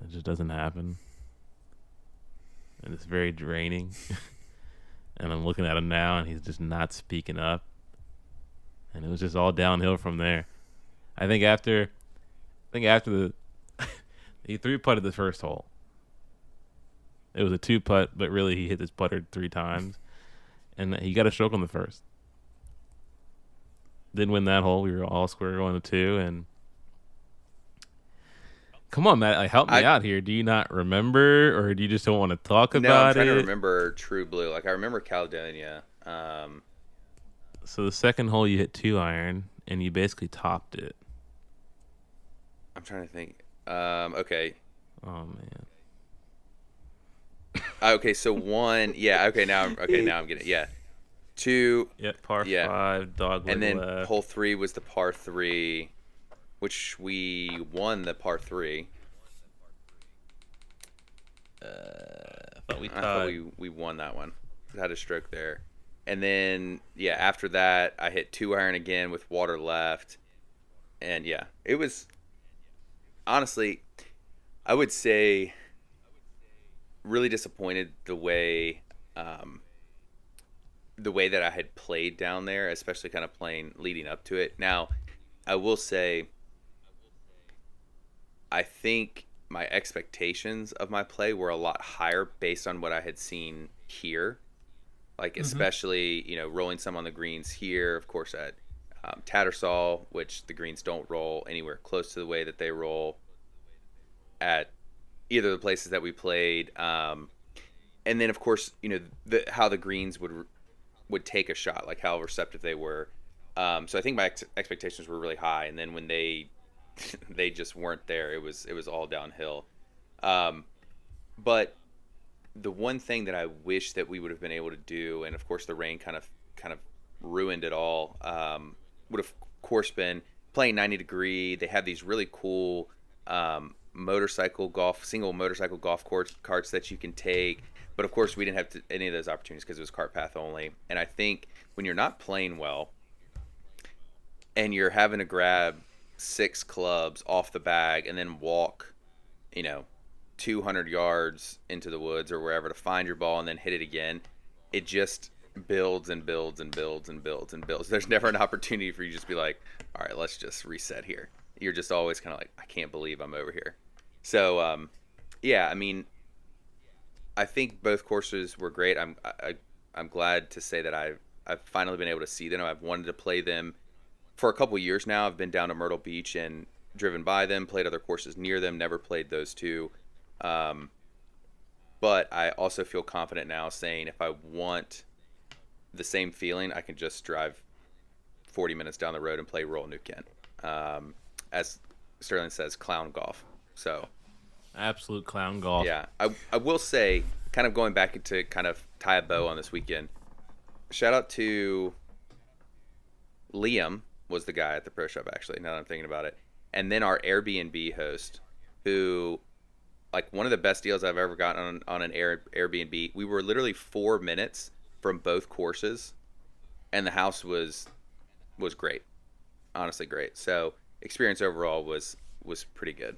Speaker 1: It just doesn't happen. And it's very draining. and I'm looking at him now, and he's just not speaking up. And it was just all downhill from there. I think after, I think after the, he three putted the first hole. It was a two putt, but really he hit this putter three times, and he got a stroke on the first. Didn't win that hole. We were all square going to two, and come on, Matt, help me
Speaker 3: I-
Speaker 1: out here. Do you not remember, or do you just don't want to talk
Speaker 3: No,
Speaker 1: about it?
Speaker 3: I'm trying
Speaker 1: it?
Speaker 3: to remember True Blue. Like I remember Caledonia. Um,
Speaker 1: So the second hole you hit two iron and you basically topped it.
Speaker 3: I'm trying to think. Um, okay.
Speaker 1: Oh man.
Speaker 3: Uh, Okay, so one, yeah, okay, now I'm okay, now I'm getting it. Yeah. Two
Speaker 1: Yep, par
Speaker 3: Yeah.
Speaker 1: five, dog
Speaker 3: and then
Speaker 1: left.
Speaker 3: hole 3 was the par 3 which we won the par 3.
Speaker 1: I thought we
Speaker 3: I thought we we won that one. Had a stroke there. And then yeah, after that I hit 2 iron again with water left. And yeah, it was honestly I would say really disappointed the way um, the way that I had played down there, especially kind of playing leading up to it. Now, I will say, I think my expectations of my play were a lot higher based on what I had seen here. Like, especially, you know, rolling some on the greens here, of course, at um, Tattersall, which the greens don't roll anywhere close to the way that they roll at either of the places that we played. Um, and then, of course, you know, the, how the greens would would take a shot, like how receptive they were. Um, so I think my ex- expectations were really high, and then when they they just weren't there, it was it was all downhill. Um, but the one thing that I wish that we would have been able to do, and of course the rain kind of kind of ruined it all, um, would have of course been playing 90 degree. They have these really cool um, motorcycle golf, single motorcycle golf course carts that you can take. But of course, we didn't have to, any of those opportunities because it was cart path only. And I think when you're not playing well, and you're having to grab six clubs off the bag and then walk, you know, 200 yards into the woods or wherever to find your ball and then hit it again, it just builds and builds and builds and builds and builds. There's never an opportunity for you to just be like, all right, let's just reset here. You're just always kind of like, I can't believe I'm over here. So, um, yeah, I mean, I think both courses were great. I'm I, I'm glad to say that I've I've finally been able to see them. I've wanted to play them for a couple years now. I've been down to Myrtle Beach and driven by them, played other courses near them. Never played those two, um, but I also feel confident now saying if I want the same feeling, I can just drive 40 minutes down the road and play Royal New Kent. Um, as Sterling says, clown golf. So
Speaker 1: Absolute clown golf.
Speaker 3: yeah, I, I will say, kind of going back to kind of tie a bow on this weekend. Shout out to Liam was the guy at the pro shop actually. Now that I'm thinking about it, and then our Airbnb host, who, like one of the best deals I've ever gotten on on an Air, Airbnb. We were literally four minutes from both courses, and the house was was great, honestly great. So experience overall was was pretty good.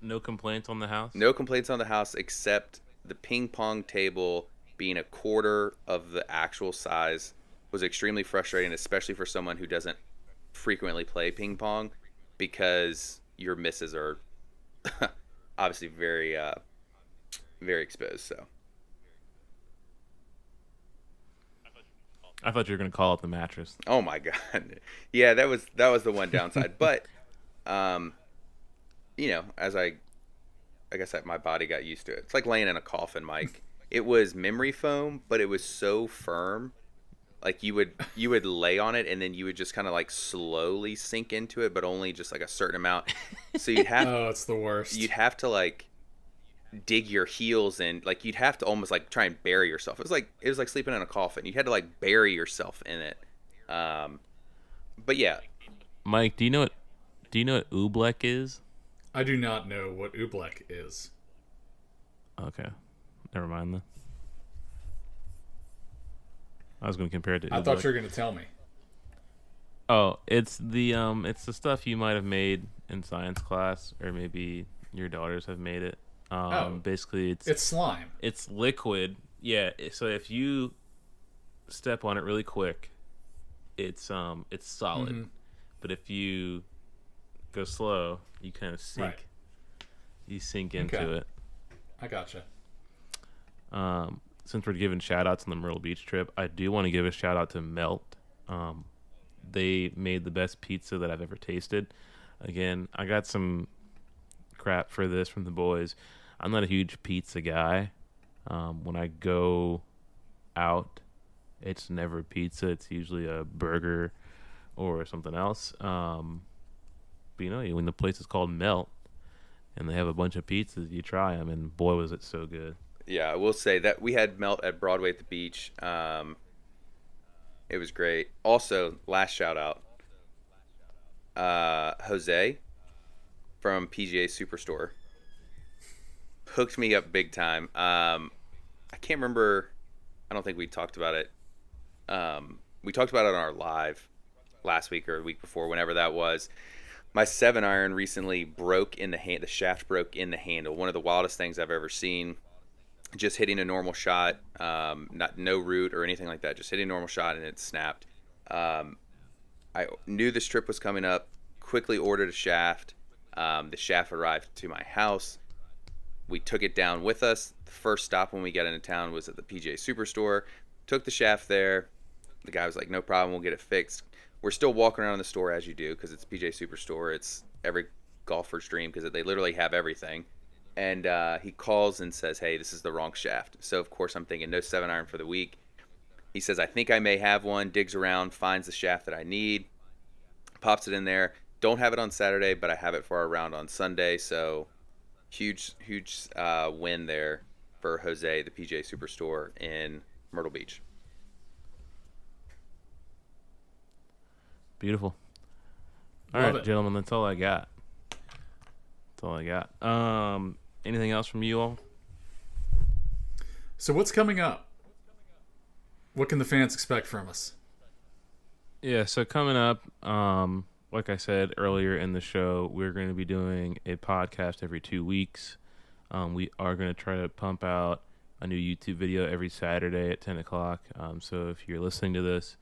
Speaker 1: No complaints on the house.
Speaker 3: No complaints on the house except the ping pong table being a quarter of the actual size was extremely frustrating, especially for someone who doesn't frequently play ping pong because your misses are obviously very uh, very exposed. So
Speaker 1: I thought you were gonna call it the mattress.
Speaker 3: oh my god, yeah, that was that was the one downside. but um, you know, as I I guess that my body got used to it. It's like laying in a coffin, Mike. It was memory foam, but it was so firm. Like you would you would lay on it and then you would just kind of like slowly sink into it, but only just like a certain amount. So you'd have
Speaker 2: Oh, it's the worst.
Speaker 3: you'd have to like dig your heels in like you'd have to almost like try and bury yourself. It was like it was like sleeping in a coffin. You had to like bury yourself in it. Um but yeah,
Speaker 1: Mike, do you know what? Do you know what oobleck is?
Speaker 2: I do not know what oobleck is.
Speaker 1: Okay, never mind then. I was gonna compare it to.
Speaker 2: I thought you were going to tell me.
Speaker 1: Oh, it's the um, it's the stuff you might have made in science class, or maybe your daughters have made it. Um,
Speaker 2: Oh.
Speaker 1: basically, it's
Speaker 2: It's slime.
Speaker 1: it's liquid. Yeah. So if you step on it really quick, it's um, it's solid.
Speaker 2: Mhm.
Speaker 1: But if you go slow, you kind of sink.
Speaker 2: Right.
Speaker 1: You sink into
Speaker 2: Okay.
Speaker 1: it.
Speaker 2: I gotcha.
Speaker 1: Um, since we're giving shout outs on the Myrtle Beach trip, I do want to give a shout out to Melt. Um, they made the best pizza that I've ever tasted. Again, I got some crap for this from the boys. I'm not a huge pizza guy. Um, when I go out it's never pizza. It's usually a burger or something else. Um, but you know, when the place is called Melt and they have a bunch of pizzas, you try them, and boy, was it so good.
Speaker 3: Yeah, I will say that we had Melt at Broadway at the beach. Um, it was great. Also, last shout out, uh, Jose from PGA Superstore hooked me up big time. Um, I can't remember. I don't think we talked about it. Um, we talked about it on our live last week or week before, whenever that was. My seven iron recently broke in the hand. The shaft broke in the handle. One of the wildest things I've ever seen. Just hitting a normal shot, um, not no root or anything like that. Just hitting a normal shot and it snapped. Um, I knew the strip was coming up. Quickly ordered a shaft. Um, the shaft arrived to my house. We took it down with us. The first stop when we got into town was at the PGA Superstore. Took the shaft there. The guy was like, "No problem, we'll get it fixed." We're still walking around the store as you do because it's PGA Superstore. It's every golfer's dream because they literally have everything. And uh, he calls and says, "Hey, this is the wrong shaft." So of course I'm thinking no seven iron for the week. He says, "I think I may have one." Digs around, finds the shaft that I need, pops it in there. Don't have it on Saturday, but I have it for our round on Sunday. So huge, huge uh, win there for Jose, the PGA Superstore in Myrtle Beach.
Speaker 1: Beautiful. All
Speaker 2: Love
Speaker 1: right,
Speaker 2: it.
Speaker 1: gentlemen, that's all I got. That's all I got. Um, anything else from you all?
Speaker 2: So what's coming up? What can the fans expect from us?
Speaker 1: Yeah, so coming up, um, like I said earlier in the show, we're going to be doing a podcast every two weeks. Um, we are going to try to pump out a new YouTube video every Saturday at 10 o'clock. Um, so if you're listening to this,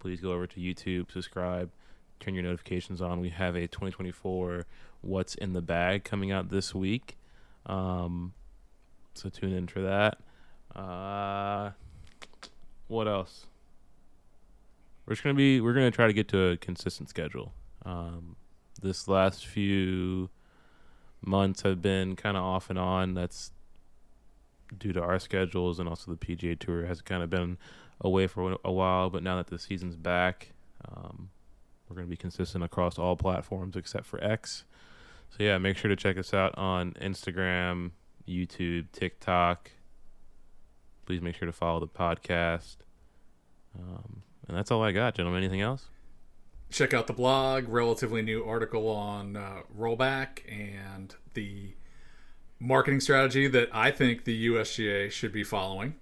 Speaker 1: please go over to YouTube, subscribe, turn your notifications on. We have a 2024 What's in the Bag coming out this week. Um, so tune in for that. Uh, what else? We're just gonna be we're gonna try to get to a consistent schedule. Um, this last few months have been kind of off and on. That's due to our schedules and also the PGA Tour has kind of been away for a while. But now that the season's back, um, we're gonna be consistent across all platforms except for X. So yeah, make sure to check us out on Instagram, YouTube, TikTok. Please make sure to follow the podcast. Um, and that's all I got, gentlemen. Anything else?
Speaker 2: Check out the blog, relatively new article on uh, rollback and the marketing strategy that I think the USGA should be following.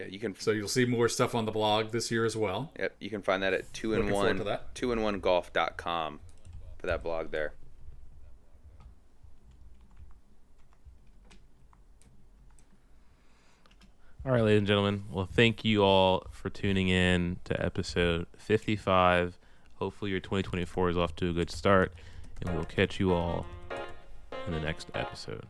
Speaker 3: Yeah, you can.
Speaker 2: So you'll see more stuff on the blog this year as well.
Speaker 3: Yep, you can find that at two in one
Speaker 2: to that.
Speaker 3: two in one golf.com for that blog there.
Speaker 1: All right, ladies and gentlemen. Well, thank you all for tuning in to episode 55. Hopefully, your 2024 is off to a good start, and we'll catch you all in the next episode.